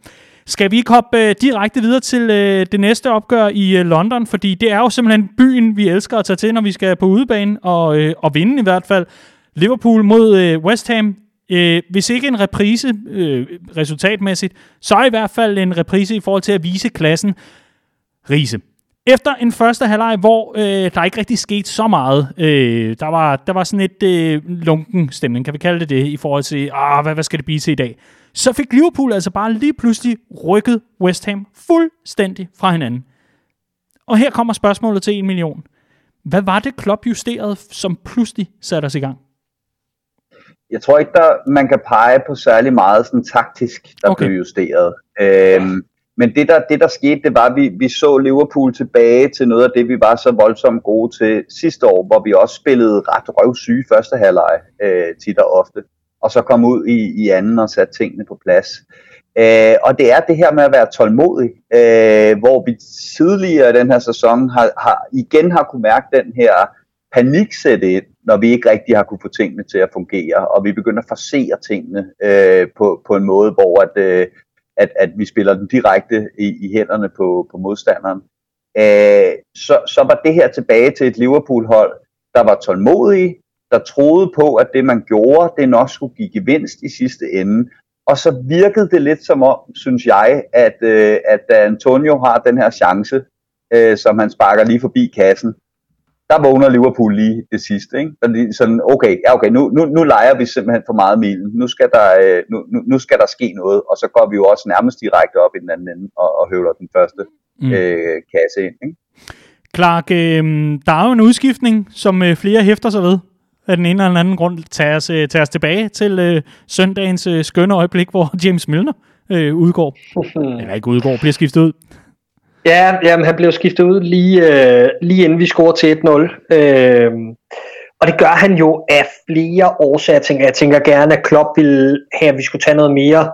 Skal vi ikke hoppe øh, direkte videre til øh, det næste opgør i øh, London? Fordi det er jo simpelthen byen, vi elsker at tage til, når vi skal på udebane, og, øh, og vinde i hvert fald. Liverpool mod øh, West Ham. Øh, hvis ikke en reprise øh, resultatmæssigt, så i hvert fald en reprise i forhold til at vise klassen. Rise. Efter en første halvleg, hvor øh, der ikke rigtig skete så meget, øh, der, var, der var sådan et øh, lunken stemning, kan vi kalde det det, i forhold til, ah, hvad, hvad skal det blive til i dag? så fik Liverpool altså bare lige pludselig rykket West Ham fuldstændig fra hinanden. Og her kommer spørgsmålet til 1 million. Hvad var det, Klopp justerede, som pludselig satte os i gang? Jeg tror ikke, der, man kan pege på særlig meget sådan taktisk, der okay. blev justeret. Øhm, men det der, det der skete, det var, at vi, vi så Liverpool tilbage til noget af det, vi var så voldsomt gode til sidste år, hvor vi også spillede ret røvsyge første halvleg øh, tit og ofte, og så kom ud i, i anden og satte tingene på plads. Øh, og det er det her med at være tålmodig, øh, hvor vi tidligere i den her sæson har, har igen har kunne mærke den her panik sætte ind, når vi ikke rigtig har kunne få tingene til at fungere, og vi begynder at forsere tingene øh, på, på en måde, hvor at, øh, at, at vi spiller den direkte i, i hænderne på, på modstanderen. Øh, så, så var det her tilbage til et Liverpool-hold, der var tålmodige, der troede på, at det man gjorde, det nok skulle give gevinst i sidste ende. Og så virkede det lidt som om, synes jeg, at, øh, at Antonio har den her chance, øh, som han sparker lige forbi kassen, der vågner Liverpool lige det sidste. Ikke? Der er sådan, okay, ja, okay nu, nu, nu leger vi simpelthen for meget milen. Nu skal, der, øh, nu, nu, nu skal der ske noget, og så går vi jo også nærmest direkte op i den anden ende og, og høvler den første mm. øh, kasse ind. Ikke? Clark, øh, der er jo en udskiftning, som øh, flere hæfter sig ved af den ene eller anden grund. Tager os, øh, tager os tilbage til øh, søndagens øh, skønne øjeblik, hvor James Milner øh, udgår. Eller ikke udgår, bliver skiftet ud. Ja, jamen, han blev skiftet ud lige, øh, lige inden vi scorer til 1-0. Øh, og det gør han jo af flere årsager. Jeg tænker, jeg tænker gerne, at Klopp ville have, at vi skulle tage noget mere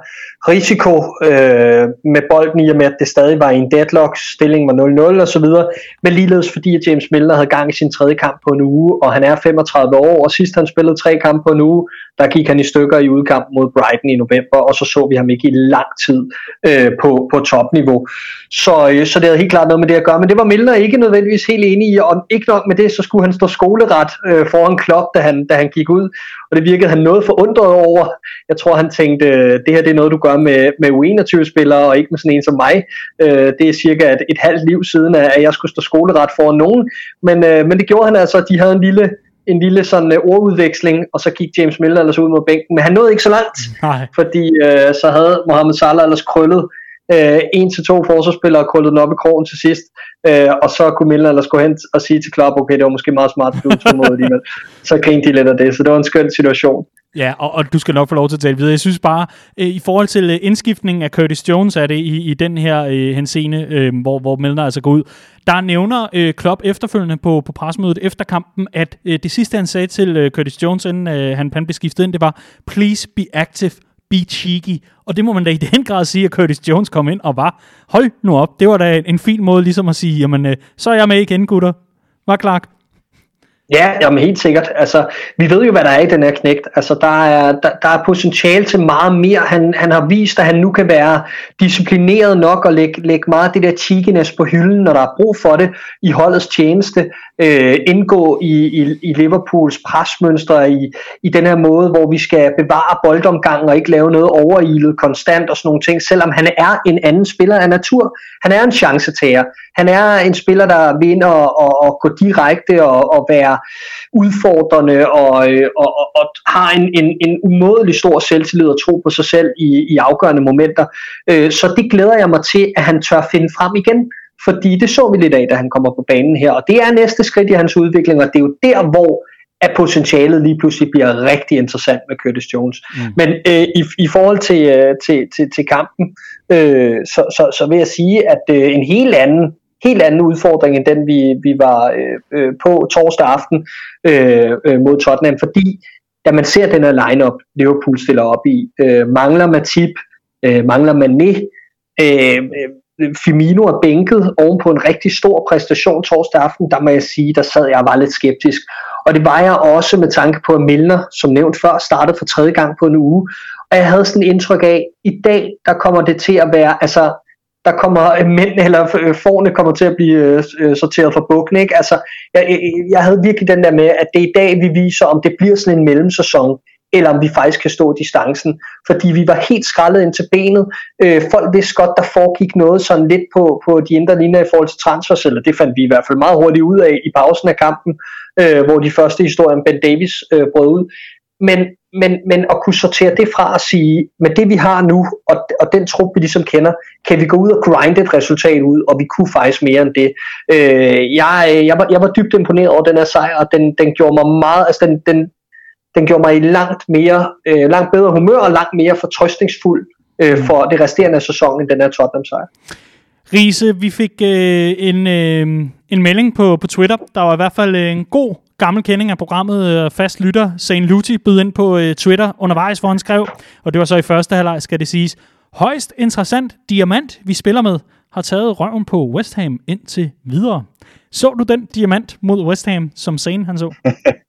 risiko øh, med bolden i og med, at det stadig var i en deadlock, stillingen var 0-0 og så videre. Men ligeledes fordi, at James Milner havde gang i sin tredje kamp på en uge, og han er 35 år, og sidst han spillede tre kampe på en uge, der gik han i stykker i udkamp mod Brighton i november, og så så vi ham ikke i lang tid øh, på, på topniveau. Så, øh, så det havde helt klart noget med det at gøre, men det var Milner ikke nødvendigvis helt enig i, og ikke nok med det, så skulle han stå skoleret øh, foran Klopp, da han, da han gik ud, og det virkede han noget forundret over. Jeg tror, han tænkte, det her det er noget, du gør med, med U21-spillere, og ikke med sådan en som mig. Øh, det er cirka et, et halvt liv siden, at jeg skulle stå skoleret foran nogen, men, øh, men det gjorde han altså, de havde en lille en lille sådan uh, ordudveksling, og så gik James Miller ellers ud mod bænken, men han nåede ikke så langt, Nej. fordi uh, så havde Mohamed Salah ellers krøllet uh, en til to forsvarsspillere og krøllet den op i krogen til sidst, øh, og så kunne Milner ellers gå hen og sige til Klopp, okay, det var måske meget smart, at du tog mod alligevel. Så grinte de lidt af det, så det var en skøn situation. Ja, og, og du skal nok få lov til at tale videre. Jeg synes bare, øh, i forhold til øh, indskiftningen af Curtis Jones, er det i, i den her øh, henseende, øh, hvor, hvor Milner altså går ud, der nævner øh, Klopp efterfølgende på, på presmødet efter kampen, at øh, det sidste, han sagde til øh, Curtis Jones, inden øh, han, han blev skiftet ind, det var, please be active, be cheeky. Og det må man da i den grad sige, at Curtis Jones kom ind og var, hold nu op, det var da en fin måde ligesom at sige, jamen, øh, så er jeg med igen, gutter. Var Clark? Ja, jamen helt sikkert. Altså, vi ved jo, hvad der er i den her knægt. Altså, der er, der, der er potentiale til meget mere. Han, han har vist, at han nu kan være disciplineret nok og lægge, lægge meget af det der cheekiness på hylden, når der er brug for det i holdets tjeneste. Øh, indgå i, i, i Liverpools presmønstre i, i den her måde, hvor vi skal bevare boldomgangen og ikke lave noget overilet konstant og sådan nogle ting, selvom han er en anden spiller af natur. Han er en chancetager. Han er en spiller, der vinder og, og gå direkte og, og være udfordrende og, og, og, og har en, en, en umådelig stor selvtillid og tro på sig selv i, i afgørende momenter. Øh, så det glæder jeg mig til, at han tør finde frem igen fordi det så vi lidt af, da han kommer på banen her, og det er næste skridt i hans udvikling, og det er jo der, hvor at potentialet lige pludselig bliver rigtig interessant med Curtis Jones. Mm. Men øh, i, i forhold til, øh, til, til, til kampen, øh, så, så, så vil jeg sige, at øh, en helt anden helt anden udfordring end den, vi, vi var øh, øh, på torsdag aften øh, øh, mod Tottenham, fordi da man ser den her lineup Liverpool stiller op i, øh, mangler Matip, øh, mangler Mané, øh, øh, Firmino er bænket oven på en rigtig stor præstation torsdag aften, der må jeg sige, der sad jeg og var lidt skeptisk. Og det var jeg også med tanke på, at Milner, som nævnt før, startede for tredje gang på en uge. Og jeg havde sådan et indtryk af, at i dag, der kommer det til at være, altså der kommer øh, mænd eller øh, forne kommer til at blive øh, øh, sorteret for bukken. Ikke? Altså, jeg, jeg havde virkelig den der med, at det er i dag, vi viser, om det bliver sådan en mellemsæson, eller om vi faktisk kan stå distancen. Fordi vi var helt skrællet ind til benet. Øh, folk vidste godt, der foregik noget sådan lidt på, på de indre linjer i forhold til transfers, eller det fandt vi i hvert fald meget hurtigt ud af i pausen af kampen, øh, hvor de første historier om Ben Davis øh, brød ud. Men, men, men at kunne sortere det fra at sige, med det vi har nu, og, og den trup vi ligesom kender, kan vi gå ud og grinde et resultat ud, og vi kunne faktisk mere end det. Øh, jeg, jeg, var, jeg var dybt imponeret over den her sejr, og den, den gjorde mig meget, altså den, den, den gjorde mig i langt mere, øh, langt bedre humør, og langt mere fortrøstningsfuld øh, for det resterende af sæsonen, end den her Tottenham sejr. Riese, vi fik øh, en, øh, en melding på, på Twitter. Der var i hvert fald en god gammel kending af programmet, øh, fast lytter, Sane Luti, bød ind på øh, Twitter undervejs, hvor han skrev, og det var så i første halvleg, skal det siges, højst interessant diamant, vi spiller med, har taget røven på West Ham indtil videre. Så du den diamant mod West Ham, som Sane han så?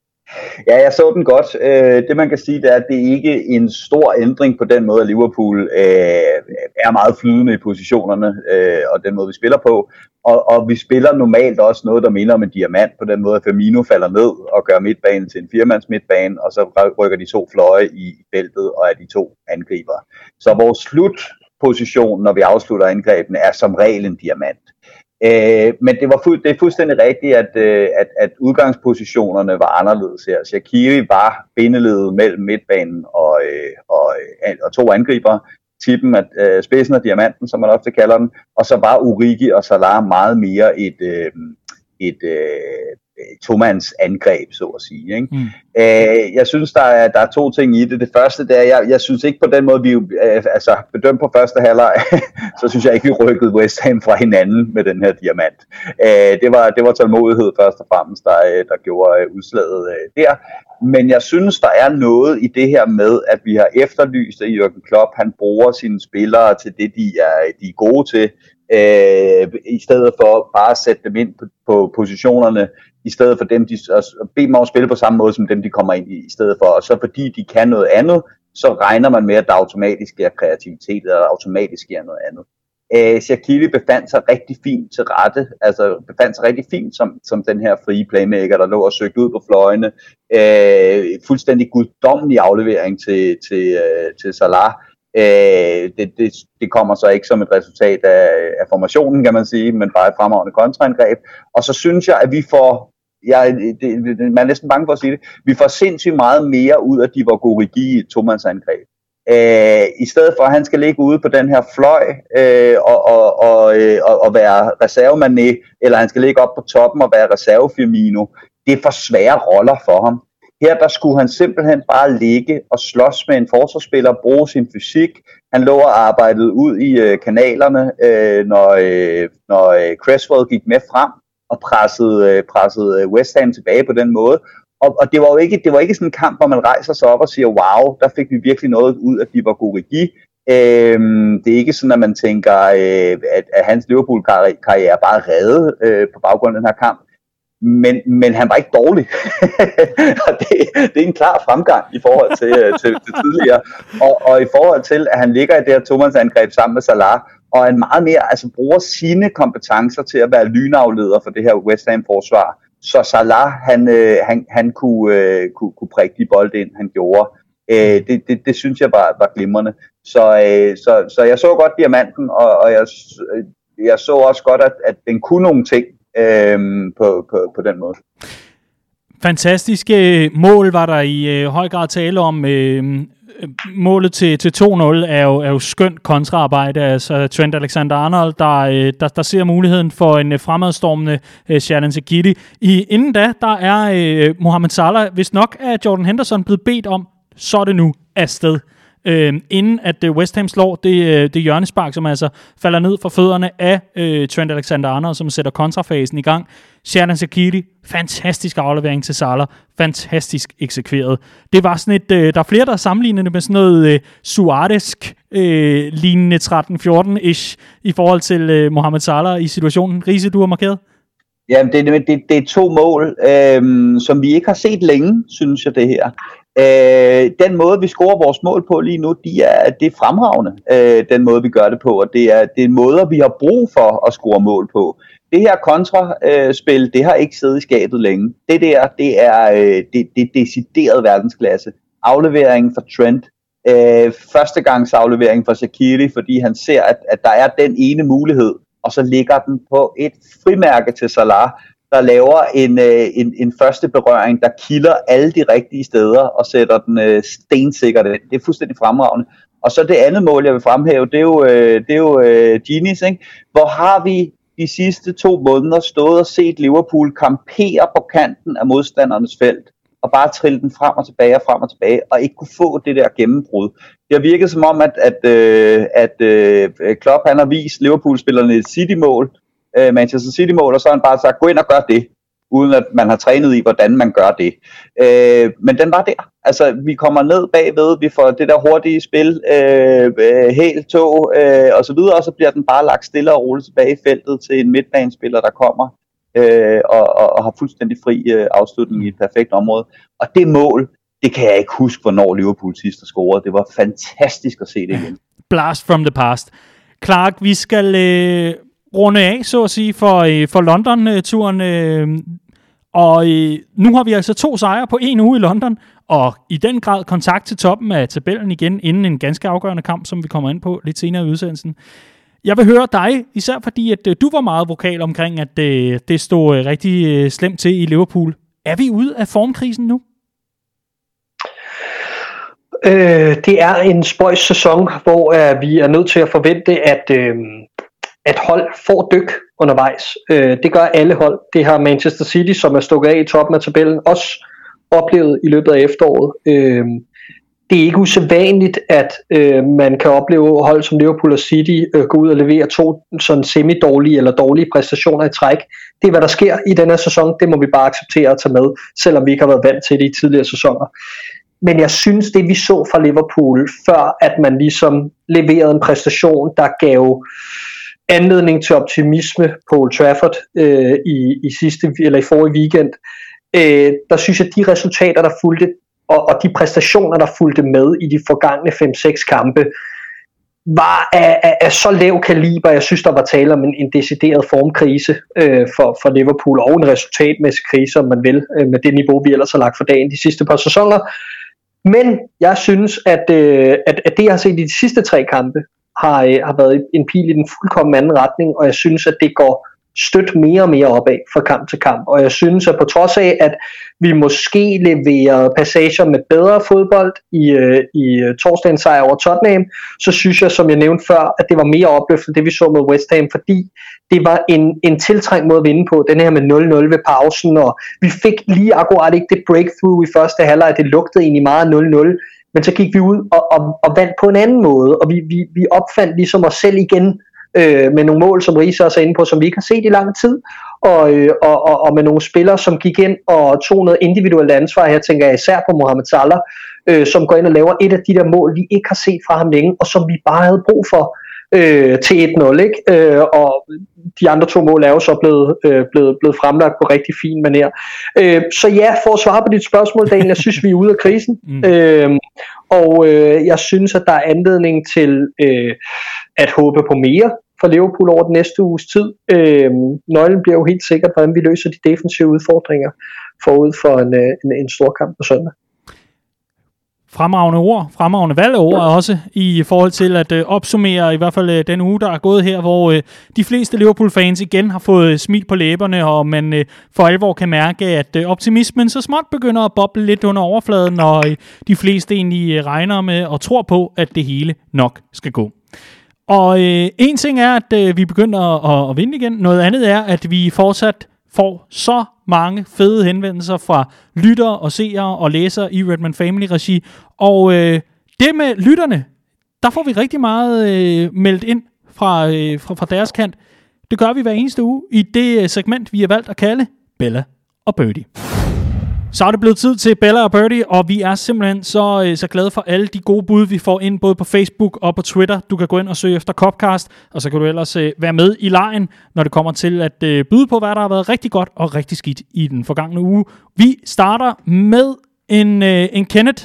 Ja, jeg så den godt. Øh, det man kan sige, det er, at det ikke er en stor ændring på den måde, at Liverpool øh, er meget flydende i positionerne øh, og den måde, vi spiller på. Og, og vi spiller normalt også noget, der minder om en diamant på den måde, at Firmino falder ned og gør midtbanen til en firmands midtbane, og så rykker de to fløje i feltet og er de to angriber. Så vores slutposition, når vi afslutter angrebene, er som regel en diamant. Øh, men det, var fu- det er fuldstændig rigtigt, at, øh, at, at udgangspositionerne var anderledes her. Shakiri var bindeledet mellem midtbanen og, øh, og, øh, og to angriber. Tippen at øh, spidsen af diamanten, som man ofte kalder den. Og så var Urigi og Salah meget mere et, øh, et, øh, tomands angreb, så at sige. Ikke? Mm. Øh, jeg synes, der er, der er to ting i det. Det første, det er, jeg, jeg synes ikke på den måde, vi øh, altså bedømt på første halvleg, så synes jeg ikke, vi rykkede West Ham fra hinanden med den her diamant. Øh, det, var, det var tålmodighed først og fremmest, der, øh, der gjorde øh, udslaget øh, der. Men jeg synes, der er noget i det her med, at vi har efterlyst, at Jürgen Klopp han bruger sine spillere til det, de er, de er gode til, øh, i stedet for bare at sætte dem ind på, på positionerne i stedet for dem, de, og bede dem om at spille på samme måde, som dem, de kommer ind i, i stedet for. Og så fordi de kan noget andet, så regner man med, at der automatisk sker kreativitet, eller automatisk sker noget andet. Øh, Shaquille befandt sig rigtig fint til rette, altså befandt sig rigtig fint som, som den her frie playmaker, der lå og søgte ud på fløjene. Øh, fuldstændig guddommelig aflevering til, til, øh, til Salah. Øh, det, det, det kommer så ikke som et resultat af, af formationen, kan man sige, men bare et fremragende kontraangreb. Og så synes jeg, at vi får jeg, det, det, man er næsten bange for at sige det, vi får sindssygt meget mere ud af de var Gorigi i et tomandangreb. Øh, I stedet for at han skal ligge ude på den her fløj øh, og, og, og, øh, og, og være reservemané, eller han skal ligge op på toppen og være reservefirmino, det er for svære roller for ham. Her der skulle han simpelthen bare ligge og slås med en forsvarsspiller, bruge sin fysik. Han lå og arbejdede ud i øh, kanalerne, øh, når, øh, når øh, Creswell gik med frem og pressede, øh, pressede øh, West Ham tilbage på den måde. Og, og det var jo ikke, det var ikke sådan en kamp, hvor man rejser sig op og siger, wow, der fik vi virkelig noget ud af de var Gorigi. Øhm, det er ikke sådan, at man tænker, øh, at, at hans Liverpool-karriere er bare reddet øh, på baggrund af den her kamp. Men, men han var ikke dårlig. og det, det er en klar fremgang i forhold til, øh, til, til tidligere. Og, og i forhold til, at han ligger i det her Thomas-angreb sammen med Salah, og en meget mere, altså bruger sine kompetencer til at være lynafleder for det her West Ham-forsvar. Så Salah, han, øh, han, han kunne, øh, kunne, kunne prikke de bolde ind, han gjorde. Øh, det, det, det synes jeg var, var glimrende. Så, øh, så, så jeg så godt diamanten, og, og jeg, øh, jeg så også godt, at, at den kunne nogle ting øh, på, på, på den måde. Fantastiske mål var der i øh, høj grad tale om. Øh, målet til, til 2-0 er jo, er jo skønt kontraarbejde. Altså Trent Alexander-Arnold, der, øh, der, der ser muligheden for en øh, fremadstormende øh, uh, Sharon I, inden da, der er uh, Mohamed Salah, hvis nok er Jordan Henderson blevet bedt om, så er det nu afsted øh, inden at øh, West Ham slår det, øh, det hjørnespark, som altså falder ned fra fødderne af øh, Trent Alexander-Arnold, som sætter kontrafasen i gang. Sheridan Sakiri, fantastisk aflevering til Salah, fantastisk eksekveret. Det var sådan et, øh, der er flere, der sammenligner det med sådan noget øh, Suarez øh, lignende 13-14-ish i forhold til øh, Mohamed Salah i situationen. Riese, du har markeret? Jamen, det, det, det er to mål, øh, som vi ikke har set længe, synes jeg det her. Øh, den måde, vi scorer vores mål på lige nu, de er, det er fremragende, øh, den måde, vi gør det på, og det er, det er måder, vi har brug for at score mål på. Det her kontraspil, øh, det har ikke siddet i skabet længe. Det der, det er, øh, det, det er decideret verdensklasse. Afleveringen fra Trent, øh, førstegangsaflevering fra Shaqiri, fordi han ser, at, at der er den ene mulighed, og så ligger den på et frimærke til Salah, der laver en, øh, en, en første berøring, der kilder alle de rigtige steder og sætter den øh, stensikkert ind. Det er fuldstændig fremragende. Og så det andet mål, jeg vil fremhæve, det er jo, øh, det er jo øh, Genies, ikke? hvor har vi de sidste to måneder stået og set Liverpool kampere på kanten af modstandernes felt og bare trille den frem og tilbage og frem og tilbage, og ikke kunne få det der gennembrud. Det har virket som om, at, at, øh, at øh, Klopp han har vist Liverpool-spillerne et City-mål, øh, Manchester City-mål, og så har han bare sagt, gå ind og gør det, uden at man har trænet i, hvordan man gør det. Øh, men den var der. Altså, vi kommer ned bagved, vi får det der hurtige spil, øh, øh, helt tog, øh, og så videre, og så bliver den bare lagt stille og roligt tilbage i feltet til en midtbanespiller, der kommer øh, og, og, og har fuldstændig fri øh, afslutning i et perfekt område. Og det mål, det kan jeg ikke huske, hvornår Liverpool sidst har scoret. Det var fantastisk at se det igen. Blast from the past. Clark, vi skal øh, runde af, så at sige, for, øh, for London-turen. Øh, og øh, nu har vi altså to sejre på en uge i London, og i den grad kontakt til toppen af tabellen igen, inden en ganske afgørende kamp, som vi kommer ind på lidt senere i udsendelsen. Jeg vil høre dig, især fordi at øh, du var meget vokal omkring, at øh, det stod øh, rigtig øh, slemt til i Liverpool. Er vi ude af formkrisen nu? Øh, det er en spøjs sæson, hvor øh, vi er nødt til at forvente, at, øh, at hold får dyk undervejs. Øh, det gør alle hold. Det har Manchester City, som er stukket af i toppen af tabellen, også oplevet i løbet af efteråret. Øh, det er ikke usædvanligt, at øh, man kan opleve hold som Liverpool og City øh, gå ud og levere to sådan semi-dårlige eller dårlige præstationer i træk. Det er, hvad der sker i denne sæson. Det må vi bare acceptere at tage med, selvom vi ikke har været vant til det i tidligere sæsoner. Men jeg synes, det vi så fra Liverpool, før at man ligesom leverede en præstation, der gav anledning til optimisme på Old Trafford øh, i, i sidste eller i forrige weekend, øh, der synes jeg, de resultater, der fulgte, og, og de præstationer, der fulgte med i de forgangne 5-6 kampe, var af, af, af så lav kaliber, jeg synes, der var tale om en, en decideret formkrise øh, for, for Liverpool, og en resultatmæssig krise, om man vil, øh, med det niveau, vi ellers har lagt for dagen de sidste par sæsoner. Men jeg synes, at, øh, at, at det, jeg har set i de sidste tre kampe, har, øh, har været en pil i den fuldkommen anden retning, og jeg synes, at det går stødt mere og mere opad fra kamp til kamp. Og jeg synes, at på trods af, at vi måske leverer passager med bedre fodbold i, øh, i øh, torsdagens sejr over Tottenham, så synes jeg, som jeg nævnte før, at det var mere opløftende, det vi så med West Ham, fordi det var en, en tiltrængt måde at vinde på, den her med 0-0 ved pausen, og vi fik lige akkurat ikke det breakthrough i første halvleg, det lugtede egentlig meget 0-0, men så gik vi ud og, og, og vandt på en anden måde, og vi, vi, vi opfandt ligesom os selv igen, øh, med nogle mål, som Riese også er inde på, som vi ikke har set i lang tid, og, øh, og, og, og med nogle spillere, som gik ind og tog noget individuelt ansvar. Her tænker jeg især på Mohamed Salah, øh, som går ind og laver et af de der mål, vi ikke har set fra ham længe, og som vi bare havde brug for øh, til 1-0. Ikke? Øh, og de andre to mål er jo så blevet, øh, blevet, blevet fremlagt på rigtig fin maner. Øh, så ja, for at svare på dit spørgsmål, Daniel, jeg synes, vi er ude af krisen. Mm. Øh, og øh, jeg synes, at der er anledning til øh, at håbe på mere for Liverpool over den næste uges tid. Øh, nøglen bliver jo helt sikkert, hvordan vi løser de defensive udfordringer forud for en, øh, en, en stor kamp på søndag. Fremragende ord, fremragende valgord også i forhold til at øh, opsummere i hvert fald øh, den uge, der er gået her, hvor øh, de fleste Liverpool-fans igen har fået smil på læberne, og man øh, for alvor kan mærke, at øh, optimismen så småt begynder at boble lidt under overfladen, og øh, de fleste egentlig øh, regner med og tror på, at det hele nok skal gå. Og øh, en ting er, at øh, vi begynder at, at vinde igen. Noget andet er, at vi fortsat får så mange fede henvendelser fra lyttere og seere og læsere i Redman Family regi. Og øh, det med lytterne, der får vi rigtig meget øh, meldt ind fra, øh, fra, fra deres kant. Det gør vi hver eneste uge i det øh, segment, vi har valgt at kalde Bella og Birdie. Så er det blevet tid til Bella og Birdie, og vi er simpelthen så, øh, så glade for alle de gode bud, vi får ind, både på Facebook og på Twitter. Du kan gå ind og søge efter Copcast, og så kan du ellers øh, være med i lejen, når det kommer til at øh, byde på, hvad der har været rigtig godt og rigtig skidt i den forgangne uge. Vi starter med en, øh, en Kenneth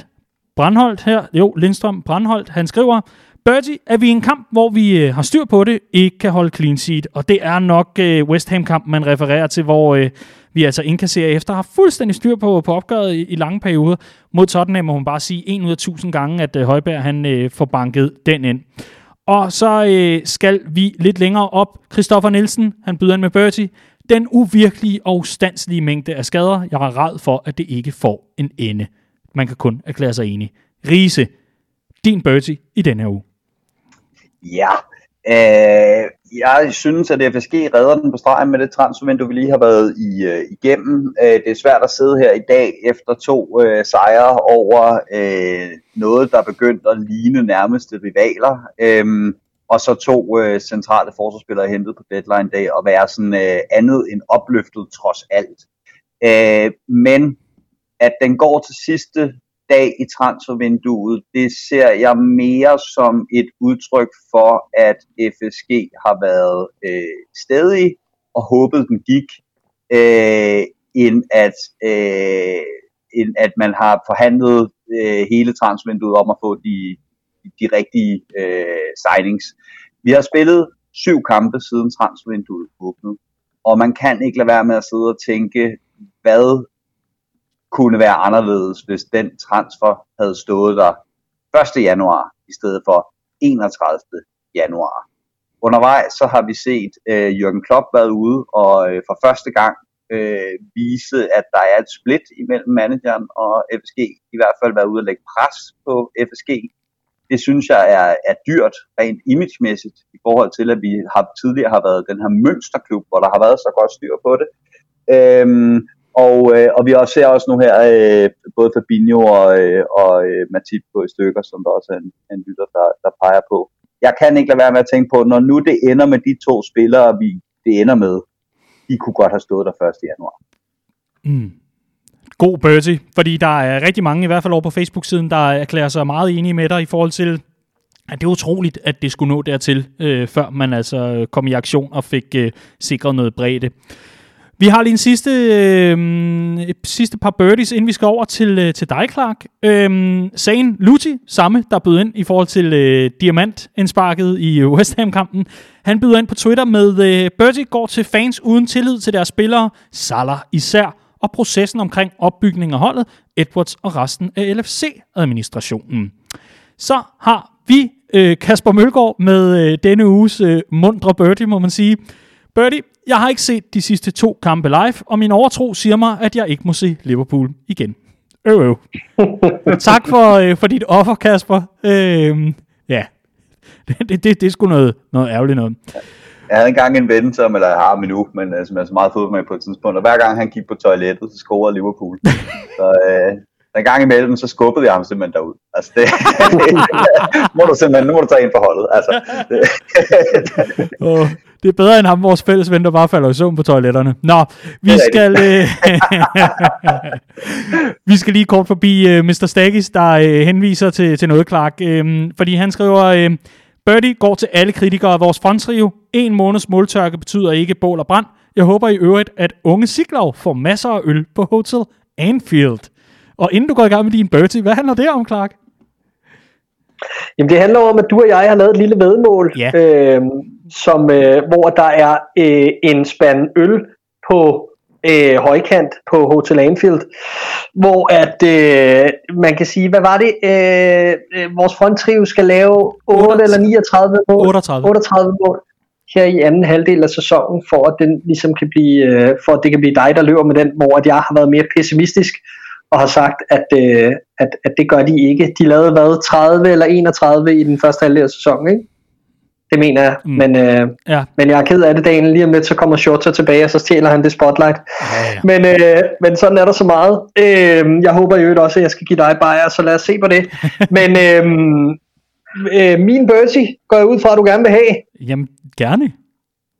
Brandholdt her. Jo, Lindstrøm Brandholdt. Han skriver, Bertie, er vi i en kamp, hvor vi øh, har styr på det, ikke kan holde clean sheet. Og det er nok øh, West Ham-kampen, man refererer til, hvor øh, vi altså indkasserer efter har fuldstændig styr på, på opgøret i, i lange perioder. Mod Tottenham må man bare sige en ud af tusind gange, at øh, Højberg han øh, får banket den ind. Og så øh, skal vi lidt længere op. Christoffer Nielsen, han byder ind med Bertie. Den uvirkelige og ustandslige mængde af skader, jeg var ræd for, at det ikke får en ende. Man kan kun erklære sig enig. Riese, din Bertie i denne uge. Ja, øh, jeg synes, at FSG redder den på stregen med det transfervindue, vi lige har været i, øh, igennem. Øh, det er svært at sidde her i dag efter to øh, sejre over øh, noget, der er begyndt at ligne nærmeste rivaler. Øh, og så to øh, centrale forsvarsspillere hentet på deadline dag og være sådan øh, andet end opløftet trods alt. Øh, men at den går til sidste dag i transfervinduet, det ser jeg mere som et udtryk for, at FSG har været øh, stedig og håbet den gik, øh, end, at, øh, end at man har forhandlet øh, hele transfervinduet om at få de, de rigtige øh, signings. Vi har spillet syv kampe siden transfervinduet åbnede, og man kan ikke lade være med at sidde og tænke, hvad kunne være anderledes, hvis den transfer havde stået der 1. januar i stedet for 31. januar. Undervejs så har vi set øh, Jürgen Klopp været ude og øh, for første gang øh, vise, at der er et split imellem manageren og FSG. I hvert fald været ude og lægge pres på FSG. Det synes jeg er, er dyrt, rent imagemæssigt, i forhold til, at vi har tidligere har været den her mønsterklub, hvor der har været så godt styr på det. Øhm, og, øh, og vi også ser også nu her øh, både Fabinho og, øh, og øh, Matip på i stykker, som der også er en, en lytter, der, der peger på. Jeg kan ikke lade være med at tænke på, når nu det ender med de to spillere, vi det ender med, de kunne godt have stået der 1. januar. Mm. God Bertie, fordi der er rigtig mange, i hvert fald over på Facebook-siden, der erklærer sig meget enige med dig i forhold til, at det er utroligt, at det skulle nå dertil, øh, før man altså øh, kom i aktion og fik øh, sikret noget bredde. Vi har lige en sidste, øh, sidste par birdies, inden vi skal over til, øh, til dig, Clark. Øh, Sagen Luti, samme, der bød ind i forhold til øh, diamantindsparket i øh, West Ham-kampen. Han byder ind på Twitter med, øh, Birdie går til fans uden tillid til deres spillere, Salah især, og processen omkring opbygning af holdet, Edwards og resten af LFC-administrationen. Så har vi øh, Kasper Mølgaard med øh, denne uges øh, mundre birdie, må man sige. Birdie, jeg har ikke set de sidste to kampe live, og min overtro siger mig, at jeg ikke må se Liverpool igen. Øv, øv. tak for, øh, for dit offer, Kasper. Øh, ja, det, det, det, det er sgu noget, noget ærgerligt noget. Jeg havde engang en ven, som, eller jeg har min nu, men uh, som er så meget fodbold med på et tidspunkt, og hver gang han gik på toilettet, så scorede Liverpool. så øh, en gang imellem, så skubbede jeg ham simpelthen derud. Altså det, må du simpelthen, nu må du tage ind på holdet. Altså, det. oh, det er bedre end ham, vores fælles ven, der bare falder i søvn på toiletterne. Nå, vi skal, øh, vi skal lige kort forbi øh, Mr. Staggis, der øh, henviser til, til noget, Clark. Øh, fordi han skriver, øh, Birdie går til alle kritikere af vores frontrio. En måneds måltørke betyder ikke bål og brand. Jeg håber i øvrigt, at unge Siglov får masser af øl på Hotel Anfield. Og inden du går i gang med din Bertie, hvad handler det om, Clark? Jamen det handler om, at du og jeg har lavet et lille vedmål, ja. øh, som, øh, hvor der er øh, en spand øl på øh, højkant på Hotel Anfield, hvor at øh, man kan sige, hvad var det, øh, øh vores fronttrio skal lave 8 eller 39 mål, 38. 38 mål her i anden halvdel af sæsonen, for at den ligesom kan blive, øh, for at det kan blive dig, der løber med den, hvor at jeg har været mere pessimistisk, og har sagt, at, øh, at, at det gør de ikke. De lavede hvad, 30 eller 31 i den første halvdel af sæsonen, ikke? Det mener jeg, mm. men, øh, ja. men jeg er ked af det, Daniel. Lige om lidt, så kommer Shorter tilbage, og så stjæler han det spotlight. Ja, ja. Men, øh, men sådan er der så meget. Øh, jeg håber jo også, at jeg skal give dig bajer, så lad os se på det. men øh, øh, min birdie går jeg ud fra, at du gerne vil have. Jamen, gerne.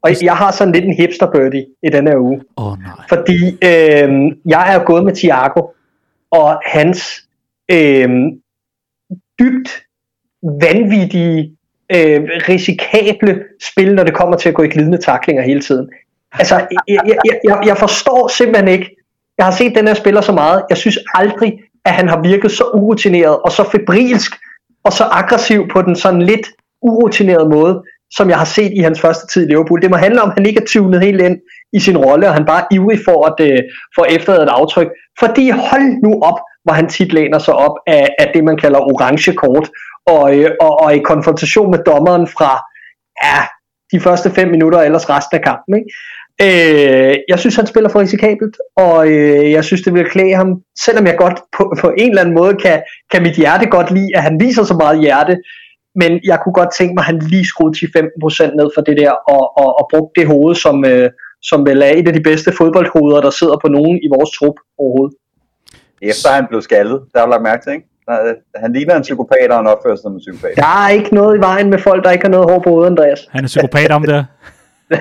Og jeg har sådan lidt en hipster birdie i denne her uge. Åh oh, nej. Fordi øh, jeg er gået med Thiago og hans øh, dybt vanvittige, øh, risikable spil, når det kommer til at gå i glidende taklinger hele tiden. Altså, jeg, jeg, jeg, jeg forstår simpelthen ikke, jeg har set den her spiller så meget, jeg synes aldrig, at han har virket så urutineret og så febrilsk og så aggressiv på den sådan lidt urutinerede måde, som jeg har set i hans første tid i Liverpool. Det må handle om, at han ikke er tunet helt ind i sin rolle, og han bare er ivrig for at øh, for få efterladet et aftryk. Fordi hold nu op, hvor han tit læner sig op af, af det, man kalder orange kort, og, øh, og, og i konfrontation med dommeren fra ja, de første fem minutter, og ellers resten af kampen. Ikke? Øh, jeg synes, han spiller for risikabelt, og øh, jeg synes, det vil klæde ham, selvom jeg godt på, på en eller anden måde kan, kan mit hjerte godt lide, at han viser så meget hjerte, men jeg kunne godt tænke mig, at han lige skruede 10-15% ned for det der, og, og, og brugte det hoved, som, øh, som vel er et af de bedste fodboldhoveder, der sidder på nogen i vores trup overhovedet. Efter han blev skaldet, der har du lagt mærke til, ikke? Han ligner en psykopat, og han opfører sig som en psykopat. Der er ikke noget i vejen med folk, der ikke har noget hår på hovedet, Andreas. Han er psykopat om det.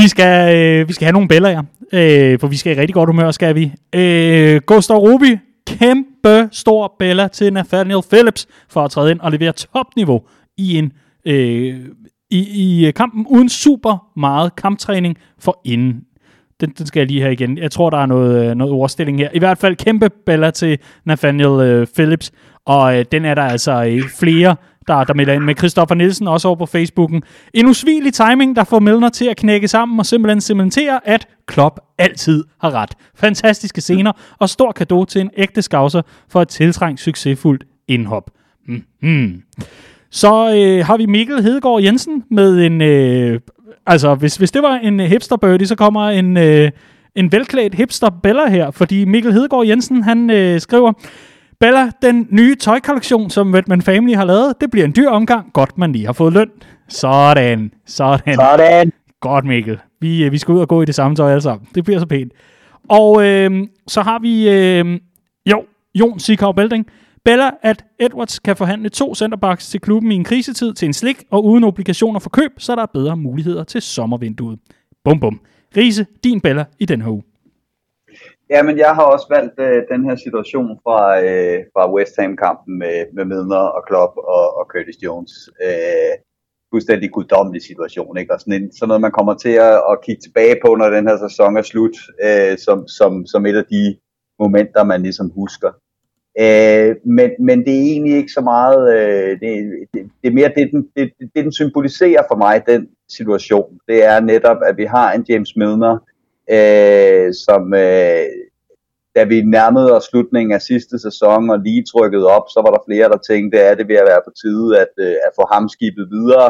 vi, skal, øh, vi skal have nogle bæller, øh, for vi skal i rigtig godt humør, skal vi. Øh, Gustav Ruby, kæmpe stor bæller til Nathaniel Phillips for at træde ind og levere topniveau i en øh, i, i øh, kampen uden super meget kamptræning for inden. Den, den skal jeg lige have igen. Jeg tror, der er noget, øh, noget ordstilling her. I hvert fald kæmpe baller til Nathaniel øh, Phillips, og øh, den er der altså øh, flere, der, der melder ind med Christoffer Nielsen, også over på Facebooken. En usvigelig timing, der får Milner til at knække sammen og simpelthen cementere, at Klopp altid har ret. Fantastiske scener, og stor kado til en ægte skavser for et tiltrængt succesfuldt indhop. Mm-hmm. Så øh, har vi Mikkel Hedegaard Jensen med en... Øh, altså, hvis, hvis det var en hipster birdie, så kommer en, øh, en velklædt hipster Bella her, fordi Mikkel Hedegaard Jensen, han øh, skriver... Bella, den nye tøjkollektion, som Redman Family har lavet, det bliver en dyr omgang. Godt, man lige har fået løn. Sådan. Sådan. Sådan. Godt, Mikkel. Vi, øh, vi skal ud og gå i det samme tøj alle sammen. Det bliver så pænt. Og øh, så har vi... Øh, jo, Jon Sikau Belding. Bella, at Edwards kan forhandle to centerbacks til klubben i en krisetid til en slik og uden obligationer for køb, så der er bedre muligheder til sommervinduet. Bum bum. Riese, din Bella i den her uge. Jamen, jeg har også valgt øh, den her situation fra, øh, fra West Ham-kampen med, med Midner og Klopp og, og Curtis Jones. Øh, fuldstændig guddommelig situation, ikke? Og sådan, en, sådan noget, man kommer til at, at kigge tilbage på, når den her sæson er slut, øh, som, som, som et af de momenter, man ligesom husker. Øh, men, men det er egentlig ikke så meget, øh, det, det, det er mere det den, det, det, den symboliserer for mig, den situation. Det er netop, at vi har en James Milner, øh, som øh, da vi nærmede os slutningen af sidste sæson og lige trykket op, så var der flere, der tænkte, at det vil være på tide at, øh, at få ham skibet videre.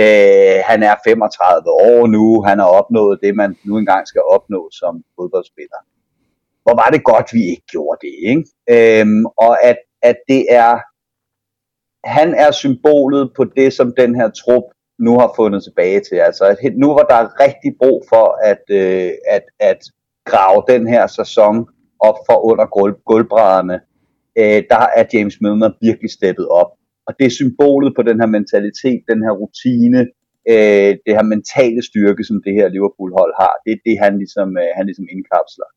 Øh, han er 35 år nu, han har opnået det, man nu engang skal opnå som fodboldspiller hvor var det godt, vi ikke gjorde det. Ikke? Øhm, og at, at det er, han er symbolet på det, som den her trup nu har fundet tilbage til. Altså at nu var der rigtig brug for at, øh, at, at grave den her sæson op for under gulv, gulvbrædderne. Øh, der er James Milner virkelig steppet op. Og det er symbolet på den her mentalitet, den her rutine, øh, det her mentale styrke, som det her Liverpool-hold har. Det er det, han ligesom, øh, han ligesom indkapsler.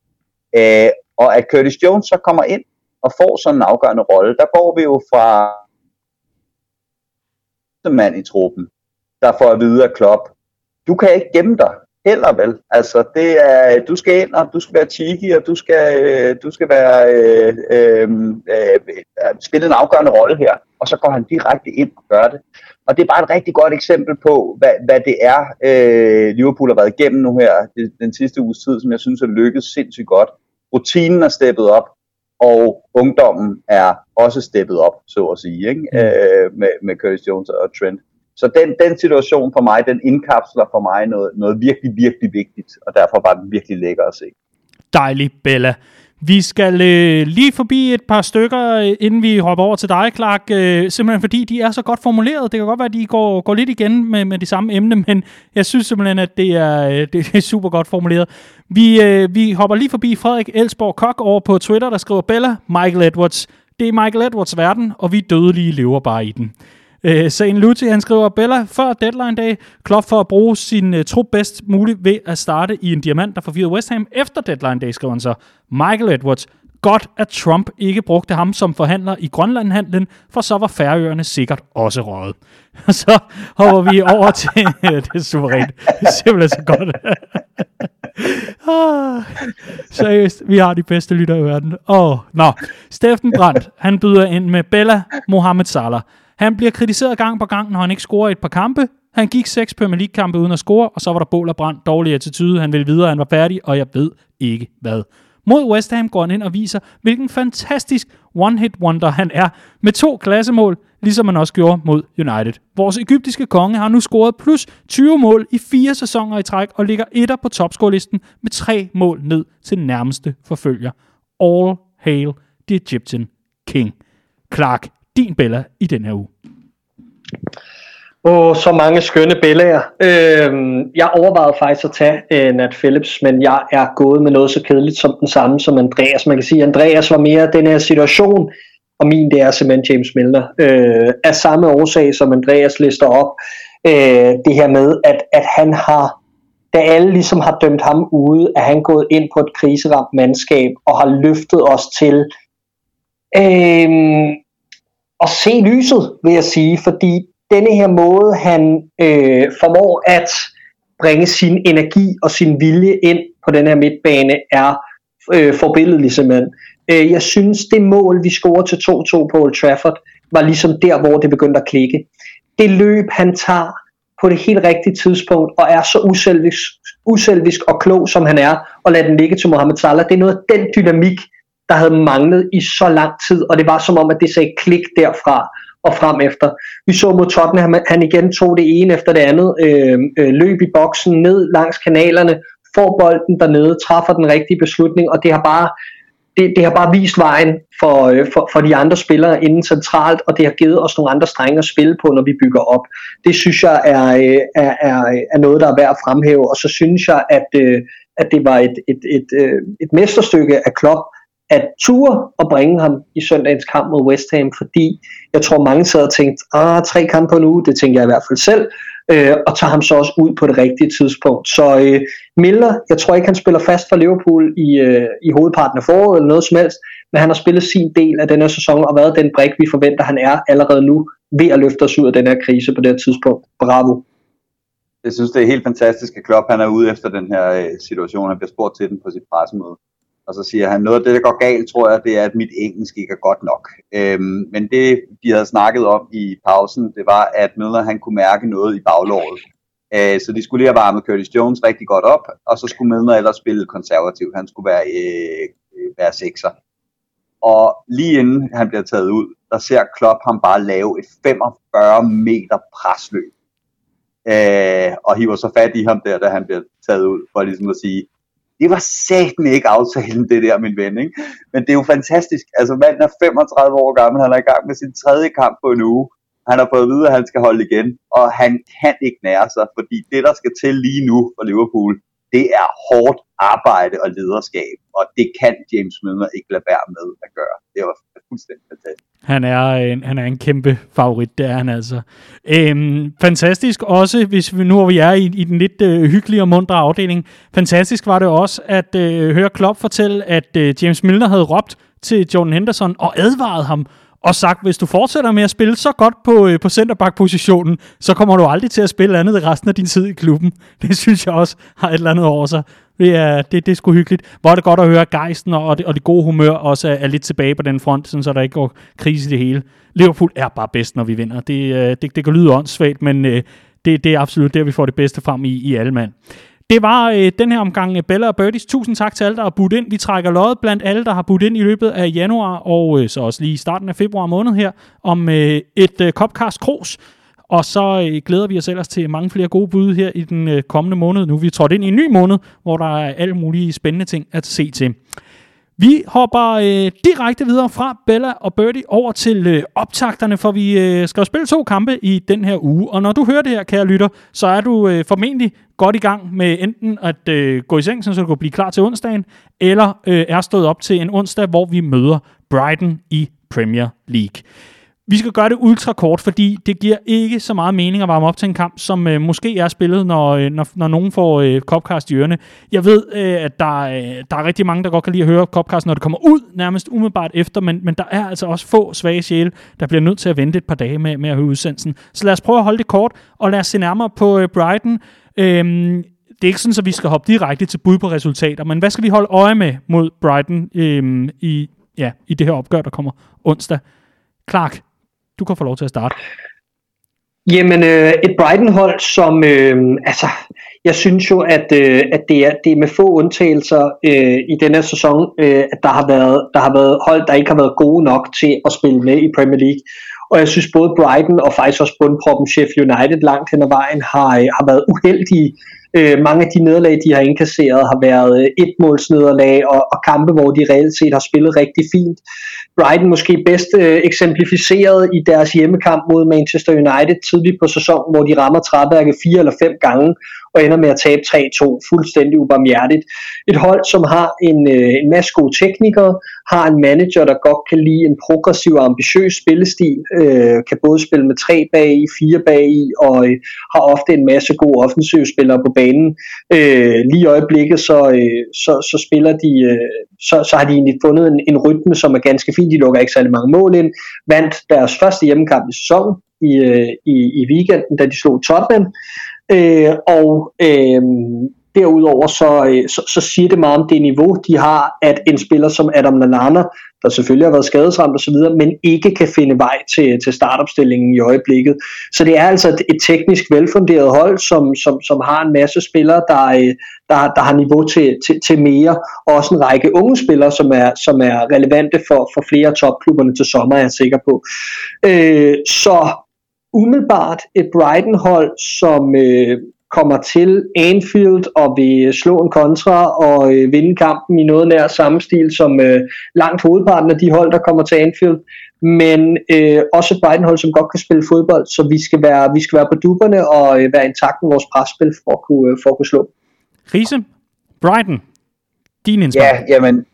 Øh, og at Curtis Jones så kommer ind og får sådan en afgørende rolle, der går vi jo fra mand i truppen, der får at vide af Klopp, du kan ikke gemme dig heller vel. Altså, det er, du skal ind, og du skal være cheeky, og du skal, øh, du skal være, øh, øh, øh, spille en afgørende rolle her. Og så går han direkte ind og gør det. Og det er bare et rigtig godt eksempel på, hvad, hvad det er, øh, Liverpool har været igennem nu her den sidste uges tid, som jeg synes er lykkedes sindssygt godt rutinen er steppet op, og ungdommen er også steppet op, så at sige, ikke? Mm. Øh, med, med Curtis Jones og Trent. Så den, den situation for mig, den indkapsler for mig noget, noget virkelig, virkelig vigtigt, og derfor var den virkelig lækker at se. Dejlig, Bella. Vi skal øh, lige forbi et par stykker, øh, inden vi hopper over til dig, Clark. Øh, simpelthen fordi de er så godt formuleret. Det kan godt være, at de går, går lidt igen med, med de samme emne, men jeg synes simpelthen, at det er, øh, det er super godt formuleret. Vi, øh, vi hopper lige forbi Frederik Elsborg Kok over på Twitter, der skriver, Bella, Michael Edwards. Det er Michael Edwards verden, og vi dødelige lever bare i den. Øh, Sane Luthi, han skriver, Bella, før deadline day, Klopp for at bruge sin uh, trup bedst muligt ved at starte i en diamant, der forvirrede West Ham. Efter deadline day, skriver han så, Michael Edwards, godt at Trump ikke brugte ham som forhandler i Grønlandhandlen, for så var Færøerne sikkert også røget. så hopper vi over til, det er suverænt, det er simpelthen så godt. ah, seriøst, vi har de bedste lytter i verden. Åh, oh, nå. Steffen Brandt, han byder ind med Bella Mohamed Salah. Han bliver kritiseret gang på gang, når han ikke scorer et par kampe. Han gik seks Premier League-kampe uden at score, og så var der bål og brand, dårlig attitude. Han ville videre, han var færdig, og jeg ved ikke hvad. Mod West Ham går han ind og viser, hvilken fantastisk one-hit wonder han er, med to klassemål, ligesom han også gjorde mod United. Vores egyptiske konge har nu scoret plus 20 mål i fire sæsoner i træk, og ligger etter på topscorelisten med tre mål ned til nærmeste forfølger. All hail the Egyptian King. Clark, din Bella i den her uge. Åh, så mange skønne billeder. Øhm, jeg overvejede faktisk at tage øh, Nat Phillips, men jeg er gået med noget så kedeligt som den samme som Andreas. Man kan sige, at Andreas var mere den her situation, og min det er simpelthen James Milner. Øh, af samme årsag, som Andreas lister op, øh, det her med, at, at han har, da alle ligesom har dømt ham ude, at han gået ind på et kriseramt mandskab, og har løftet os til øh, at se lyset, vil jeg sige, fordi denne her måde, han øh, formår at bringe sin energi og sin vilje ind på den her midtbane, er øh, forbilledelig simpelthen. Øh, jeg synes, det mål, vi scorer til 2-2 på Old Trafford, var ligesom der, hvor det begyndte at klikke. Det løb, han tager på det helt rigtige tidspunkt, og er så uselvisk, uselvisk og klog, som han er, og lader den ligge til Mohamed Salah, det er noget af den dynamik, der havde manglet i så lang tid, og det var som om, at det sagde klik derfra og frem efter. Vi så mod Tottenham, han igen tog det ene efter det andet, øh, øh, løb i boksen, ned langs kanalerne, får bolden dernede, træffer den rigtige beslutning, og det har bare, det, det har bare vist vejen for, øh, for, for de andre spillere inden centralt, og det har givet os nogle andre strenge at spille på, når vi bygger op. Det synes jeg er, øh, er, er, er noget, der er værd at fremhæve, og så synes jeg, at, øh, at det var et, et, et, et, et mesterstykke af Klopp, at ture og bringe ham i søndagens kamp mod West Ham, fordi jeg tror mange sad og tænkte, ah, tre kampe på en uge, det tænker jeg i hvert fald selv, øh, og tager ham så også ud på det rigtige tidspunkt. Så øh, Miller, jeg tror ikke, han spiller fast for Liverpool i, øh, i hovedparten af foråret eller noget som helst, men han har spillet sin del af den her sæson og været den brik, vi forventer, han er allerede nu ved at løfte os ud af den her krise på det her tidspunkt. Bravo. Jeg synes, det er helt fantastisk, at Klopp han er ude efter den her øh, situation. Han bliver spurgt til den på sit pressemøde. Og så siger han, noget af det, der går galt, tror jeg, det er, at mit engelsk ikke er godt nok. Øhm, men det, de havde snakket om i pausen, det var, at Miller han kunne mærke noget i baglåret. Øh, så de skulle lige have varmet Curtis Jones rigtig godt op, og så skulle Milner ellers spille konservativt. Han skulle være, øh, øh være sekser. Og lige inden han bliver taget ud, der ser Klopp ham bare lave et 45 meter presløb. Øh, og hiver så fat i ham der, da han bliver taget ud, for ligesom at sige, det var satan ikke aftalen, det der, min ven. Ikke? Men det er jo fantastisk. Altså, manden er 35 år gammel, han er i gang med sin tredje kamp på en uge. Han har fået at vide, at han skal holde igen, og han kan ikke nære sig, fordi det, der skal til lige nu for Liverpool, det er hårdt arbejde og lederskab, og det kan James Milner ikke lade være med at gøre. Det var fuldstændig fantastisk. Han er, en, han er en kæmpe favorit, det er han altså. Øhm, fantastisk også, hvis vi nu vi er i, i den lidt øh, hyggelige og mundre afdeling, fantastisk var det også at øh, høre Klopp fortælle, at øh, James Milner havde råbt til Jordan Henderson og advaret ham og sagt, hvis du fortsætter med at spille så godt på, øh, på centerback-positionen, så kommer du aldrig til at spille andet i resten af din tid i klubben. Det synes jeg også har et eller andet over sig. Det er, det, det er sgu hyggeligt. Hvor er det godt at høre, at gejsten og det, og det gode humør også er, er lidt tilbage på den front, sådan, så der ikke går krise i det hele. Liverpool er bare bedst, når vi vinder. Det, øh, det, det kan lyde åndssvagt, men øh, det, det er absolut der, vi får det bedste frem i, i alle mand. Det var øh, den her omgang øh, Bella og Birdies. Tusind tak til alle, der har budt ind. Vi trækker lod blandt alle, der har budt ind i løbet af januar, og øh, så også lige starten af februar måned her, om øh, et øh, Copcast Kros. Og så øh, glæder vi os ellers til mange flere gode bud her i den øh, kommende måned. Nu er vi trådt ind i en ny måned, hvor der er alle mulige spændende ting at se til. Vi hopper øh, direkte videre fra Bella og Birdie over til øh, optakterne, for vi øh, skal spille to kampe i den her uge. Og når du hører det her, kære lytter, så er du øh, formentlig godt i gang med enten at øh, gå i seng, så du kan blive klar til onsdagen, eller øh, er stået op til en onsdag, hvor vi møder Brighton i Premier League. Vi skal gøre det ultra kort, fordi det giver ikke så meget mening at varme op til en kamp, som øh, måske er spillet, når, øh, når, når nogen får øh, Copcast i ørene. Jeg ved, øh, at der, øh, der er rigtig mange, der godt kan lide at høre Copcast, når det kommer ud, nærmest umiddelbart efter, men, men der er altså også få svage sjæle, der bliver nødt til at vente et par dage med, med at høre udsendelsen. Så lad os prøve at holde det kort, og lad os se nærmere på øh, Brighton. Øhm, det er ikke sådan, at vi skal hoppe direkte til bud på resultater, men hvad skal vi holde øje med mod Brighton øhm, i, ja, i det her opgør, der kommer onsdag? Clark, du kan få lov til at starte. Jamen, øh, et Brighton-hold, som, øh, altså, jeg synes jo, at, øh, at det, er, det er med få undtagelser øh, i denne sæson, øh, at der har, været, der har været hold, der ikke har været gode nok til at spille med i Premier League. Og jeg synes både Brighton og faktisk også bundproppen Sheffield United langt hen ad vejen har, øh, har været uheldige Øh, mange af de nederlag, de har indkasseret, har været øh, etmålsnederlag og, og kampe, hvor de reelt set har spillet rigtig fint. Brighton måske bedst øh, eksemplificeret i deres hjemmekamp mod Manchester United tidligt på sæsonen, hvor de rammer træværket fire eller fem gange og ender med at tabe 3-2 fuldstændig ubarmhjertigt. Et hold, som har en, øh, en masse gode teknikere, har en manager, der godt kan lide en progressiv og ambitiøs spillestil, øh, kan både spille med tre bag i, fire bag i, og øh, har ofte en masse gode offensive spillere på banen. Øh, lige i øjeblikket, så, øh, så, så spiller de, øh, så, så har de egentlig fundet en, en rytme, som er ganske fin. De lukker ikke særlig mange mål ind. Vandt deres første hjemmekamp i sæsonen i, øh, i, i weekenden, da de slog Tottenham. Øh, og øh, derudover så, øh, så, så siger det meget om det niveau, de har, at en spiller som Adam Lallana, der selvfølgelig har været skadesramt osv., men ikke kan finde vej til, til startopstillingen i øjeblikket. Så det er altså et, et teknisk velfunderet hold, som, som, som har en masse spillere, der, øh, der, der har niveau til, til, til mere, og også en række unge spillere, som er, som er relevante for, for flere topklubberne til sommer, er jeg sikker på. Øh, så umiddelbart et Brighton-hold, som øh, kommer til Anfield og vil slå en kontra og øh, vinde kampen i noget nær samme stil som øh, langt hovedparten af de hold, der kommer til Anfield. Men øh, også et Brighton-hold, som godt kan spille fodbold, så vi skal være, vi skal være på duberne og øh, være intakt med vores presspil for at kunne, øh, for at kunne slå. Riese, Brighton, din indspark. Ja, jamen,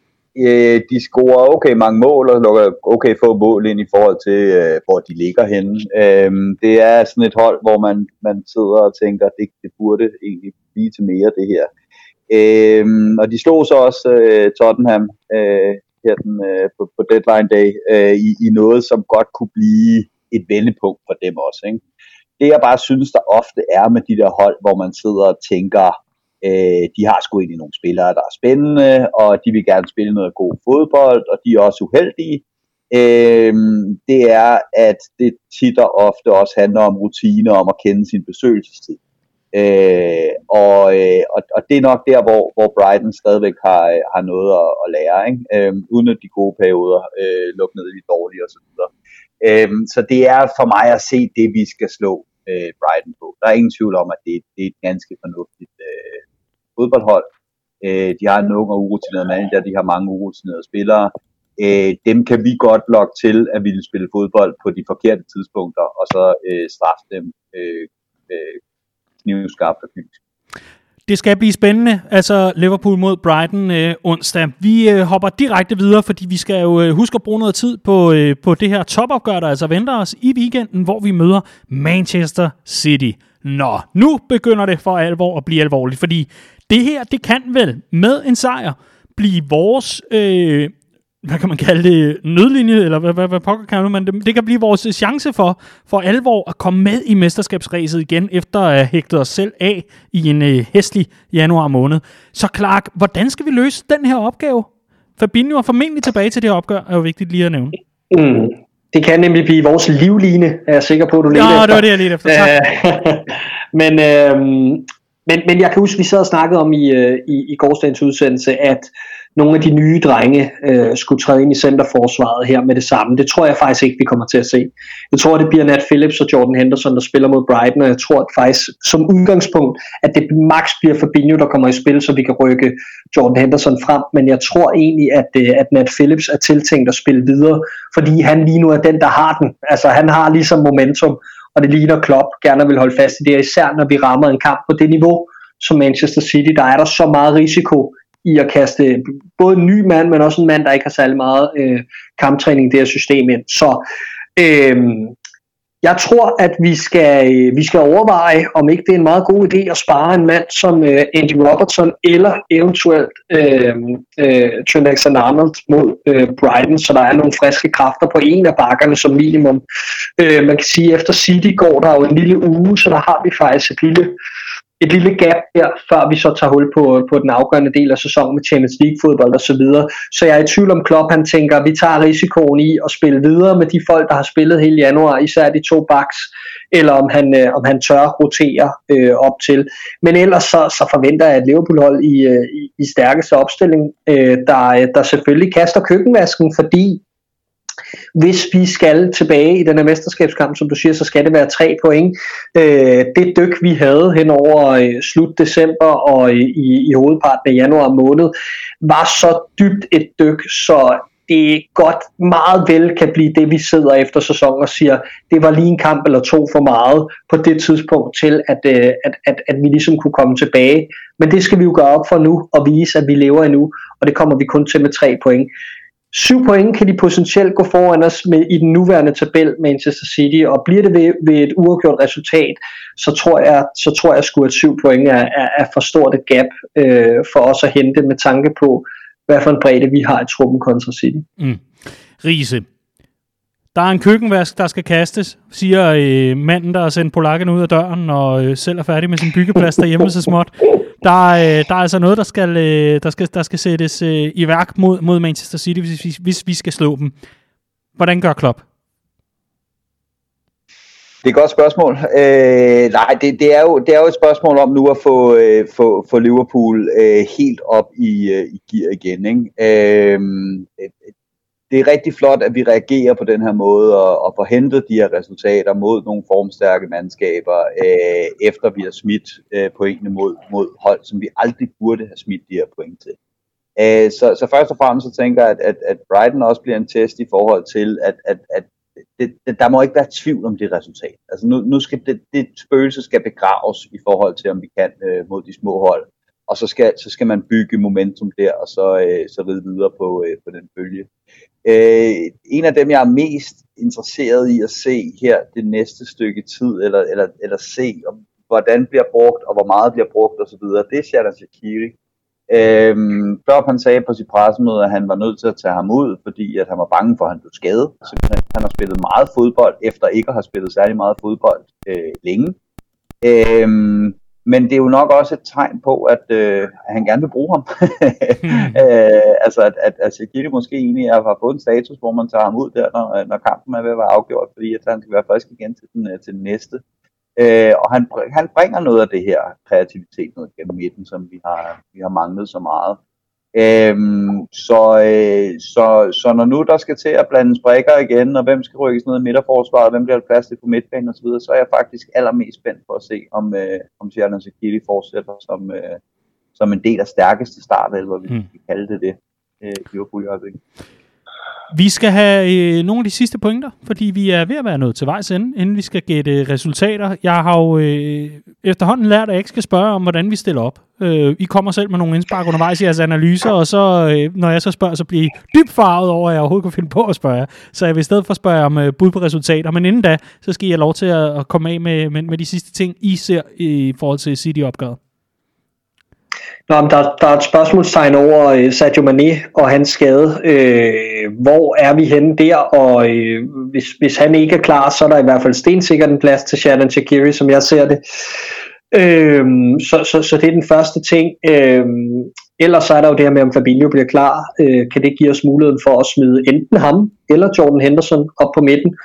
øh, de scorer okay mange mål og lukker okay få mål ind i forhold til, øh, hvor de ligger henne. Øh, det er sådan et hold, hvor man, man sidder og tænker, at det, det burde egentlig blive til mere det her. Øh, og de slog så også øh, Tottenham øh, her den, øh, på, på deadline day øh, i, i noget, som godt kunne blive et vendepunkt for dem også. Ikke? Det jeg bare synes, der ofte er med de der hold, hvor man sidder og tænker, Øh, de har sgu egentlig nogle spillere, der er spændende, og de vil gerne spille noget god fodbold, og de er også uheldige. Øh, det er, at det tit og ofte også handler om rutiner, om at kende sin besøgelsestid. Øh, og, øh, og, og det er nok der, hvor, hvor Brighton stadigvæk har, har noget at, at lære, ikke? Øh, uden at de gode perioder øh, lukker ned i de dårlige osv. Øh, så det er for mig at se det, vi skal slå øh, Brighton på. Der er ingen tvivl om, at det, det er et ganske fornuftigt øh, fodboldhold. Øh, de har en ung og urutineret manager, de har mange urutinerede spillere. Øh, dem kan vi godt lokke til at ville spille fodbold på de forkerte tidspunkter, og så øh, straffe dem øh, øh, knivskarpt og fysisk. Det skal blive spændende, altså Liverpool mod Brighton øh, onsdag. Vi øh, hopper direkte videre, fordi vi skal jo øh, huske at bruge noget tid på, øh, på det her topopgør, der altså venter os i weekenden, hvor vi møder Manchester City. Nå, nu begynder det for alvor at blive alvorligt, fordi det her, det kan vel med en sejr blive vores, øh, hvad kan man kalde det, nødlinje, eller hvad, hvad, hvad pokker kan man det? Det kan blive vores chance for, for alvor at komme med i mesterskabsræset igen, efter at have hægtet os selv af i en øh, hæslig januar måned. Så Clark, hvordan skal vi løse den her opgave? Fabinho er formentlig tilbage til det opgør, er jo vigtigt lige at nævne. Mm. Det kan nemlig blive vores livline, er jeg sikker på, du leder ja, efter. det var det, jeg ledte efter. Tak. Men øh, men, men jeg kan huske, vi sad og snakkede om i, øh, i, i gårsdagens udsendelse, at nogle af de nye drenge øh, skulle træde ind i centerforsvaret her med det samme. Det tror jeg faktisk ikke, vi kommer til at se. Jeg tror, det bliver Nat Phillips og Jordan Henderson, der spiller mod Brighton, og jeg tror at faktisk som udgangspunkt, at det max bliver Fabinho, der kommer i spil, så vi kan rykke Jordan Henderson frem. Men jeg tror egentlig, at, øh, at Nat Phillips er tiltænkt at spille videre, fordi han lige nu er den, der har den. Altså han har ligesom momentum, og det ligner Klopp gerne vil holde fast i det, især når vi rammer en kamp på det niveau, som Manchester City, der er der så meget risiko i at kaste både en ny mand, men også en mand, der ikke har særlig meget øh, kamptræning i det her system ind. Så øh, jeg tror, at vi skal, øh, vi skal overveje, om ikke det er en meget god idé at spare en mand som øh, Andy Robertson, eller eventuelt øh, øh, Trent Alexander-Arnold mod øh, Brighton, så der er nogle friske kræfter på en af bakkerne som minimum. Øh, man kan sige, at efter City går der jo en lille uge, så der har vi faktisk et lille et lille gap der, før vi så tager hul på, på den afgørende del af sæsonen med Champions League fodbold og så videre. Så jeg er i tvivl om Klopp, han tænker, at vi tager risikoen i at spille videre med de folk, der har spillet hele januar, især de to backs, eller om han, øh, om han tør rotere øh, op til. Men ellers så, så forventer jeg et Liverpool-hold i, øh, i, i stærkeste opstilling, øh, der, øh, der selvfølgelig kaster køkkenvasken, fordi hvis vi skal tilbage i den her mesterskabskamp, som du siger, så skal det være tre point. Øh, det dyk, vi havde hen over øh, slut december og i, i hovedparten af januar måned, var så dybt et dyk, så det godt meget vel kan blive det, vi sidder efter sæsonen og siger, det var lige en kamp eller to for meget på det tidspunkt til, at, øh, at, at, at vi ligesom kunne komme tilbage. Men det skal vi jo gøre op for nu og vise, at vi lever endnu, og det kommer vi kun til med tre point. Syv point kan de potentielt gå foran os med i den nuværende tabel Manchester City, og bliver det ved, ved et uafgjort resultat, så tror jeg, så tror jeg sgu, at syv point er, er, er for stort et gap øh, for os at hente med tanke på, hvad for en bredde vi har i truppen kontra City. Mm. Riese, der er en køkkenvask, der skal kastes, siger øh, manden, der har sendt polakken ud af døren og øh, selv er færdig med sin byggeplads derhjemme så småt. Der, øh, der er altså noget, der skal, øh, der skal, der skal sættes øh, i værk mod, mod Manchester City, hvis, hvis, hvis vi skal slå dem. Hvordan gør Klopp? Det er et godt spørgsmål. Øh, nej, det, det, er jo, det er jo et spørgsmål om nu at få, øh, få, få Liverpool øh, helt op i, øh, i gear igen. Ikke? Øh, det er rigtig flot, at vi reagerer på den her måde og, og får hentet de her resultater mod nogle formstærke mandskaber, øh, efter vi har smidt øh, pointene mod, mod hold, som vi aldrig burde have smidt de her point til. Øh, så, så først og fremmest så tænker jeg, at, at, at Brighton også bliver en test i forhold til, at, at, at det, det, der må ikke være tvivl om det resultat. Altså nu, nu skal det, det spøgelse skal begraves i forhold til, om vi kan øh, mod de små hold og så skal, så skal man bygge momentum der, og så, øh, så ride videre på, øh, på den bølge. Øh, en af dem, jeg er mest interesseret i at se her det næste stykke tid, eller, eller, eller se, om, hvordan bliver brugt, og hvor meget bliver brugt osv., det er Shadan Shakiri. Øhm, før han sagde på sit pressemøde, at han var nødt til at tage ham ud, fordi at han var bange for, at han blev skadet. Så han har spillet meget fodbold, efter ikke at have spillet særlig meget fodbold øh, længe. Øhm, men det er jo nok også et tegn på, at, øh, han gerne vil bruge ham. hmm. øh, altså, at, at, at Shaqiri måske egentlig har fået en status, hvor man tager ham ud der, når, når kampen er ved at være afgjort, fordi at han skal være frisk igen til den, øh, til den næste. Øh, og han, han bringer noget af det her kreativitet ned gennem midten, som vi har, vi har manglet så meget. Øhm, så, øh, så, så når nu der skal til at blande sprikker igen, og hvem skal rykkes ned i midterforsvaret, hvem bliver plads til på midtbanen osv., så er jeg faktisk allermest spændt på at se, om, øh, om Sjælland Sekili fortsætter som, øh, som en del af stærkeste start, eller hvad vi mm. kan kalde det det, øh, Liverpool i øjeblikket. Vi skal have øh, nogle af de sidste pointer, fordi vi er ved at være nået til vejs ende, inden vi skal gætte resultater. Jeg har jo øh, efterhånden lært, at jeg ikke skal spørge om, hvordan vi stiller op. Øh, I kommer selv med nogle indspark undervejs i jeres analyser, og så, øh, når jeg så spørger, så bliver I dybt farvet over, at jeg overhovedet kan finde på at spørge. Så jeg vil i stedet for spørge om øh, bud på resultater. Men inden da, så skal I have lov til at, at komme af med, med, med de sidste ting, I ser i forhold til City-opgavet. Nå, men der, der er et spørgsmålstegn over øh, Sadio Mane og hans skade. Øh, hvor er vi henne der? Og øh, hvis, hvis han ikke er klar, så er der i hvert fald stensikkert en plads til Shannon Shakiri, som jeg ser det. Øh, så, så, så det er den første ting. Øh, ellers så er der jo det her med, om Fabinho bliver klar. Øh, kan det give os muligheden for at smide enten ham eller Jordan Henderson op på midten?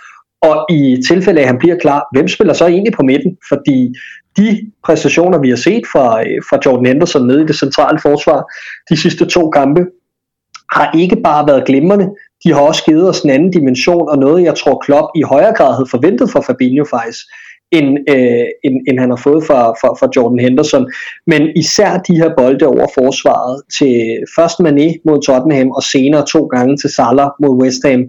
Og i tilfælde af, at han bliver klar, hvem spiller så egentlig på midten? Fordi de præstationer, vi har set fra, øh, fra Jordan Henderson nede i det centrale forsvar de sidste to kampe, har ikke bare været glimrende, de har også givet os en anden dimension, og noget, jeg tror Klopp i højere grad havde forventet fra Fabinho faktisk, end, øh, end, end han har fået fra, fra, fra Jordan Henderson. Men især de her bolde over forsvaret til først Mané mod Tottenham, og senere to gange til Salah mod West Ham,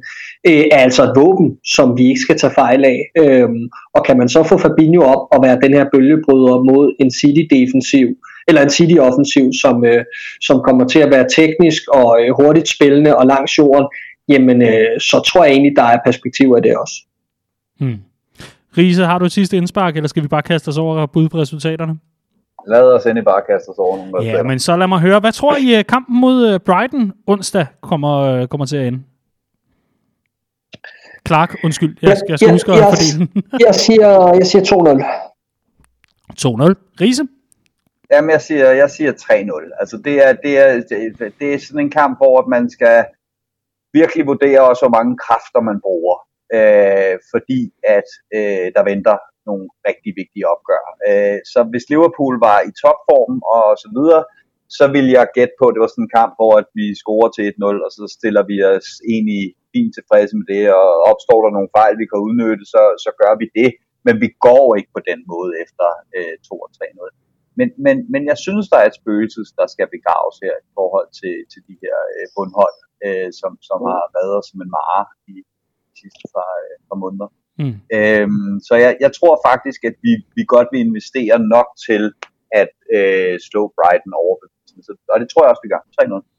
øh, er altså et våben, som vi ikke skal tage fejl af. Øhm, og kan man så få Fabinho op og være den her bølgebryder mod en City-defensiv, eller en City-offensiv, som, øh, som kommer til at være teknisk og øh, hurtigt spillende og langs jorden, jamen øh, så tror jeg egentlig, der er perspektiver i det også. Hmm. Riese, har du et sidste indspark, eller skal vi bare kaste os over bud på resultaterne? Lad os endelig bare kaste os over nogle Ja, men så lad mig høre. Hvad tror I, øh, kampen mod øh, Brighton onsdag kommer, kommer til at ende? Clark, undskyld. Jeg, jeg skal jeg, huske at fordele den. jeg, siger, jeg siger 2-0. 2-0. Riese? Jamen, jeg siger, jeg siger 3-0. Altså, det er, det, er, det, det er sådan en kamp, hvor man skal virkelig vurdere også, hvor mange kræfter man bruger. Øh, fordi at øh, der venter nogle rigtig vigtige opgør. Øh, så hvis Liverpool var i topform og så videre, så vil jeg gætte på, at det var sådan en kamp, hvor at vi scorer til 1-0, og så stiller vi os egentlig fint tilfredse med det, og opstår der nogle fejl, vi kan udnytte, så, så gør vi det. Men vi går ikke på den måde efter øh, 2 3-0. Men, men, men jeg synes, der er et spøgelse, der skal begraves her i forhold til, til de her øh, bundhold, øh, som, som har været som en mare i de sidste par, øh, par måneder. Mm. Øhm, så jeg, jeg tror faktisk, at vi, vi godt vil investere nok til at øh, slå Brighton over. Og det tror jeg også, vi gør. 3-0.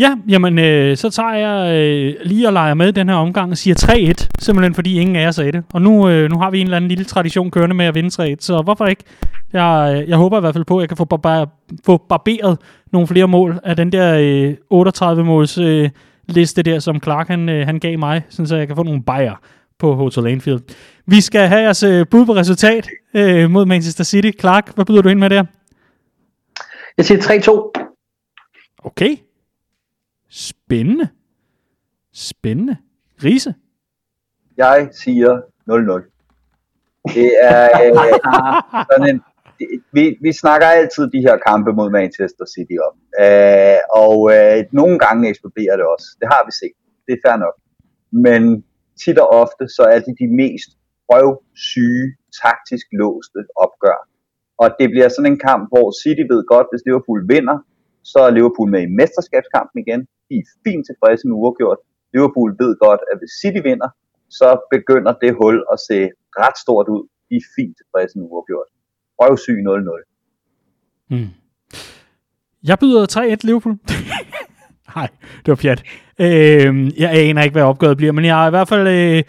Ja, jamen, øh, så tager jeg øh, lige og leger med den her omgang og siger 3-1, simpelthen fordi ingen af os er det. Og nu, øh, nu har vi en eller anden lille tradition kørende med at vinde 3-1, så hvorfor ikke? Jeg, jeg håber i hvert fald på, at jeg kan få, barbar, få barberet nogle flere mål af den der øh, 38-måls øh, liste der, som Clark han, øh, han gav mig, så jeg kan få nogle bajer på Hotel Anfield. Vi skal have jeres øh, bud på resultat øh, mod Manchester City. Clark, hvad byder du ind med der? Jeg siger 3-2. Okay. Spændende. Spændende. Rise? Jeg siger 0-0. Det er øh, sådan en, vi, vi snakker altid de her kampe mod Manchester City om. Øh, og øh, nogle gange eksploderer det også. Det har vi set. Det er fair nok. Men tit og ofte, så er det de mest røvsyge, taktisk låste opgør. Og det bliver sådan en kamp, hvor City ved godt, hvis Liverpool vinder, så er Liverpool med i mesterskabskampen igen. De er fint tilfredse med uafgjort. Liverpool ved godt, at hvis City vinder, så begynder det hul at se ret stort ud. De er fint tilfredse med uafgjort. Røvsyg 0-0. Mm. Jeg byder 3-1 Liverpool. Nej, det var pjat. Øh, jeg aner ikke, hvad opgøret bliver, men jeg har i hvert fald... Øh,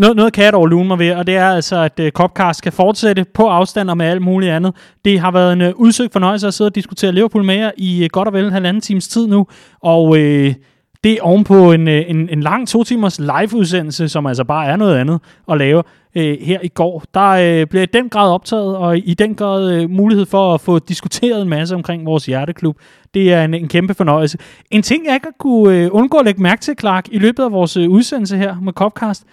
noget, noget kan jeg dog lune mig ved, og det er altså, at øh, uh, Copcast skal fortsætte på afstand og med alt muligt andet. Det har været en øh, udsøgt fornøjelse at sidde og diskutere Liverpool med jer i uh, godt og vel en halvanden times tid nu, og Øh, det er ovenpå en, en, en lang to timers live-udsendelse, som altså bare er noget andet at lave øh, her i går. Der øh, bliver i den grad optaget, og i den grad øh, mulighed for at få diskuteret en masse omkring vores hjerteklub. Det er en, en kæmpe fornøjelse. En ting, jeg ikke kunne øh, undgå at lægge mærke til, Clark, i løbet af vores øh, udsendelse her med Copcast,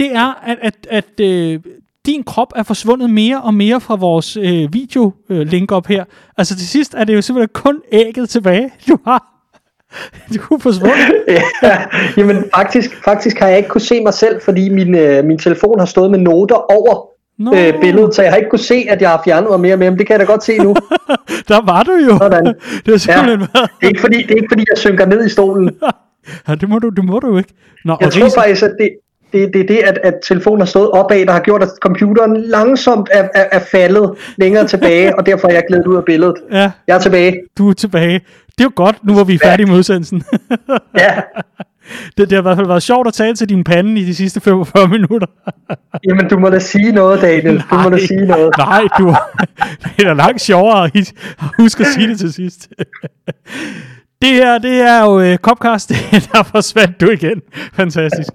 det er, at, at, at øh, din krop er forsvundet mere og mere fra vores øh, video-link øh, op her. Altså til sidst er det jo simpelthen kun ægget tilbage, du har. Du er forsvundet. ja, jamen faktisk, faktisk har jeg ikke kunne se mig selv, fordi min, øh, min telefon har stået med noter over no. øh, billedet, så jeg har ikke kunne se, at jeg har fjernet mig mere med, men det kan jeg da godt se nu. Der var du jo. Sådan. Det er simpelthen ja. det, er ikke fordi, det er ikke fordi, jeg synker ned i stolen. ja, det må du, det må du ikke. Nå, jeg tror faktisk, at det, det, det er det, at, at telefonen har stået opad, der har gjort, at computeren langsomt er, er, er faldet længere tilbage, og derfor er jeg glædet ud af billedet. Ja. Jeg er tilbage. Du er tilbage. Det er jo godt, nu hvor vi er færdige med udsendelsen. ja. Det, det har i hvert fald været sjovt at tale til din pande i de sidste 45 minutter. Jamen, du må da sige noget, Daniel. Nej, du må da sige noget. Nej, du, det er da langt sjovere at huske at sige det til sidst. Det her, det er jo uh, Copcast. der forsvandt du igen. Fantastisk.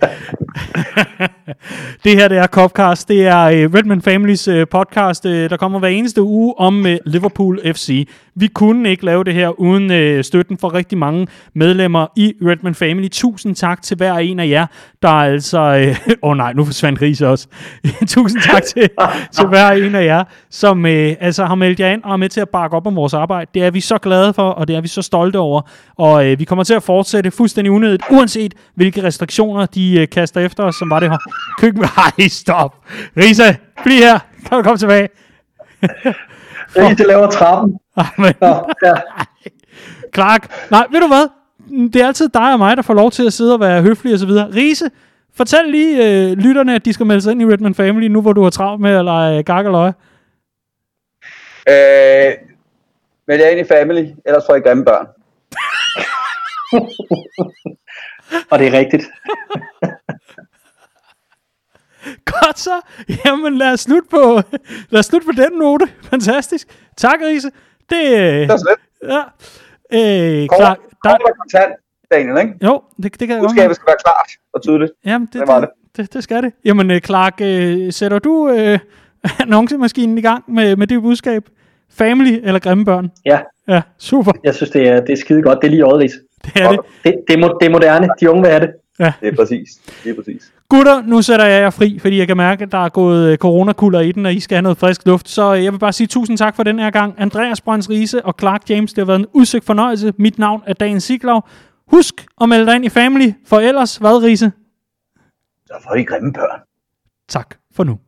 det her, det er Copcast. Det er øh, Redman Families øh, podcast, øh, der kommer hver eneste uge om øh, Liverpool FC. Vi kunne ikke lave det her uden øh, støtten fra rigtig mange medlemmer i Redman Family. Tusind tak til hver en af jer, der altså... Øh, Åh øh, oh nej, nu forsvandt Ries også. Tusind tak til, til hver en af jer, som øh, altså har meldt jer ind og er med til at bakke op om vores arbejde. Det er vi så glade for, og det er vi så stolte over. Og øh, vi kommer til at fortsætte fuldstændig unødigt, uanset hvilke restriktioner de øh, kaster efter os, som var det her køkken. Nej, stop. Risa, bliv her. Kan du komme tilbage? Risa laver trappen. Amen. Ja, ja. Clark, nej, ved du hvad? Det er altid dig og mig, der får lov til at sidde og være høflig og så videre. Riese, fortæl lige øh, lytterne, at de skal melde sig ind i Redman Family, nu hvor du har travlt med at lege gak og. Øh, meld jer ind i Family, ellers får I grimme børn. og det er rigtigt. Godt så. Jamen lad os slutte på, lad os slutte på den note. Fantastisk. Tak, Riese. Det, det er slet. Ja. Øh, klar, klar, der... kontant, Daniel, ikke? Jo, det, det kan jeg godt. Budskabet skal være klart og tydeligt. Jamen, det, det var det. Det, det skal det. Jamen, øh, Clark, øh, sætter du øh, annoncemaskinen i gang med, med det budskab? Family eller grimme børn? Ja, Ja, super. jeg synes, det er, det er skide godt. Det er lige Odris. Det er det. Det, det, er, det er moderne. De unge vil have det. Det er præcis. Det er præcis. Gutter, nu sætter jeg jer fri, fordi jeg kan mærke, at der er gået øh, coronakulder i den, og I skal have noget frisk luft. Så øh, jeg vil bare sige tusind tak for den her gang. Andreas Brøns Riese og Clark James, det har været en udsøgt fornøjelse. Mit navn er Dagen Siglov. Husk at melde dig ind i Family, for ellers hvad, Riese? Så får I grimme børn. Tak for nu.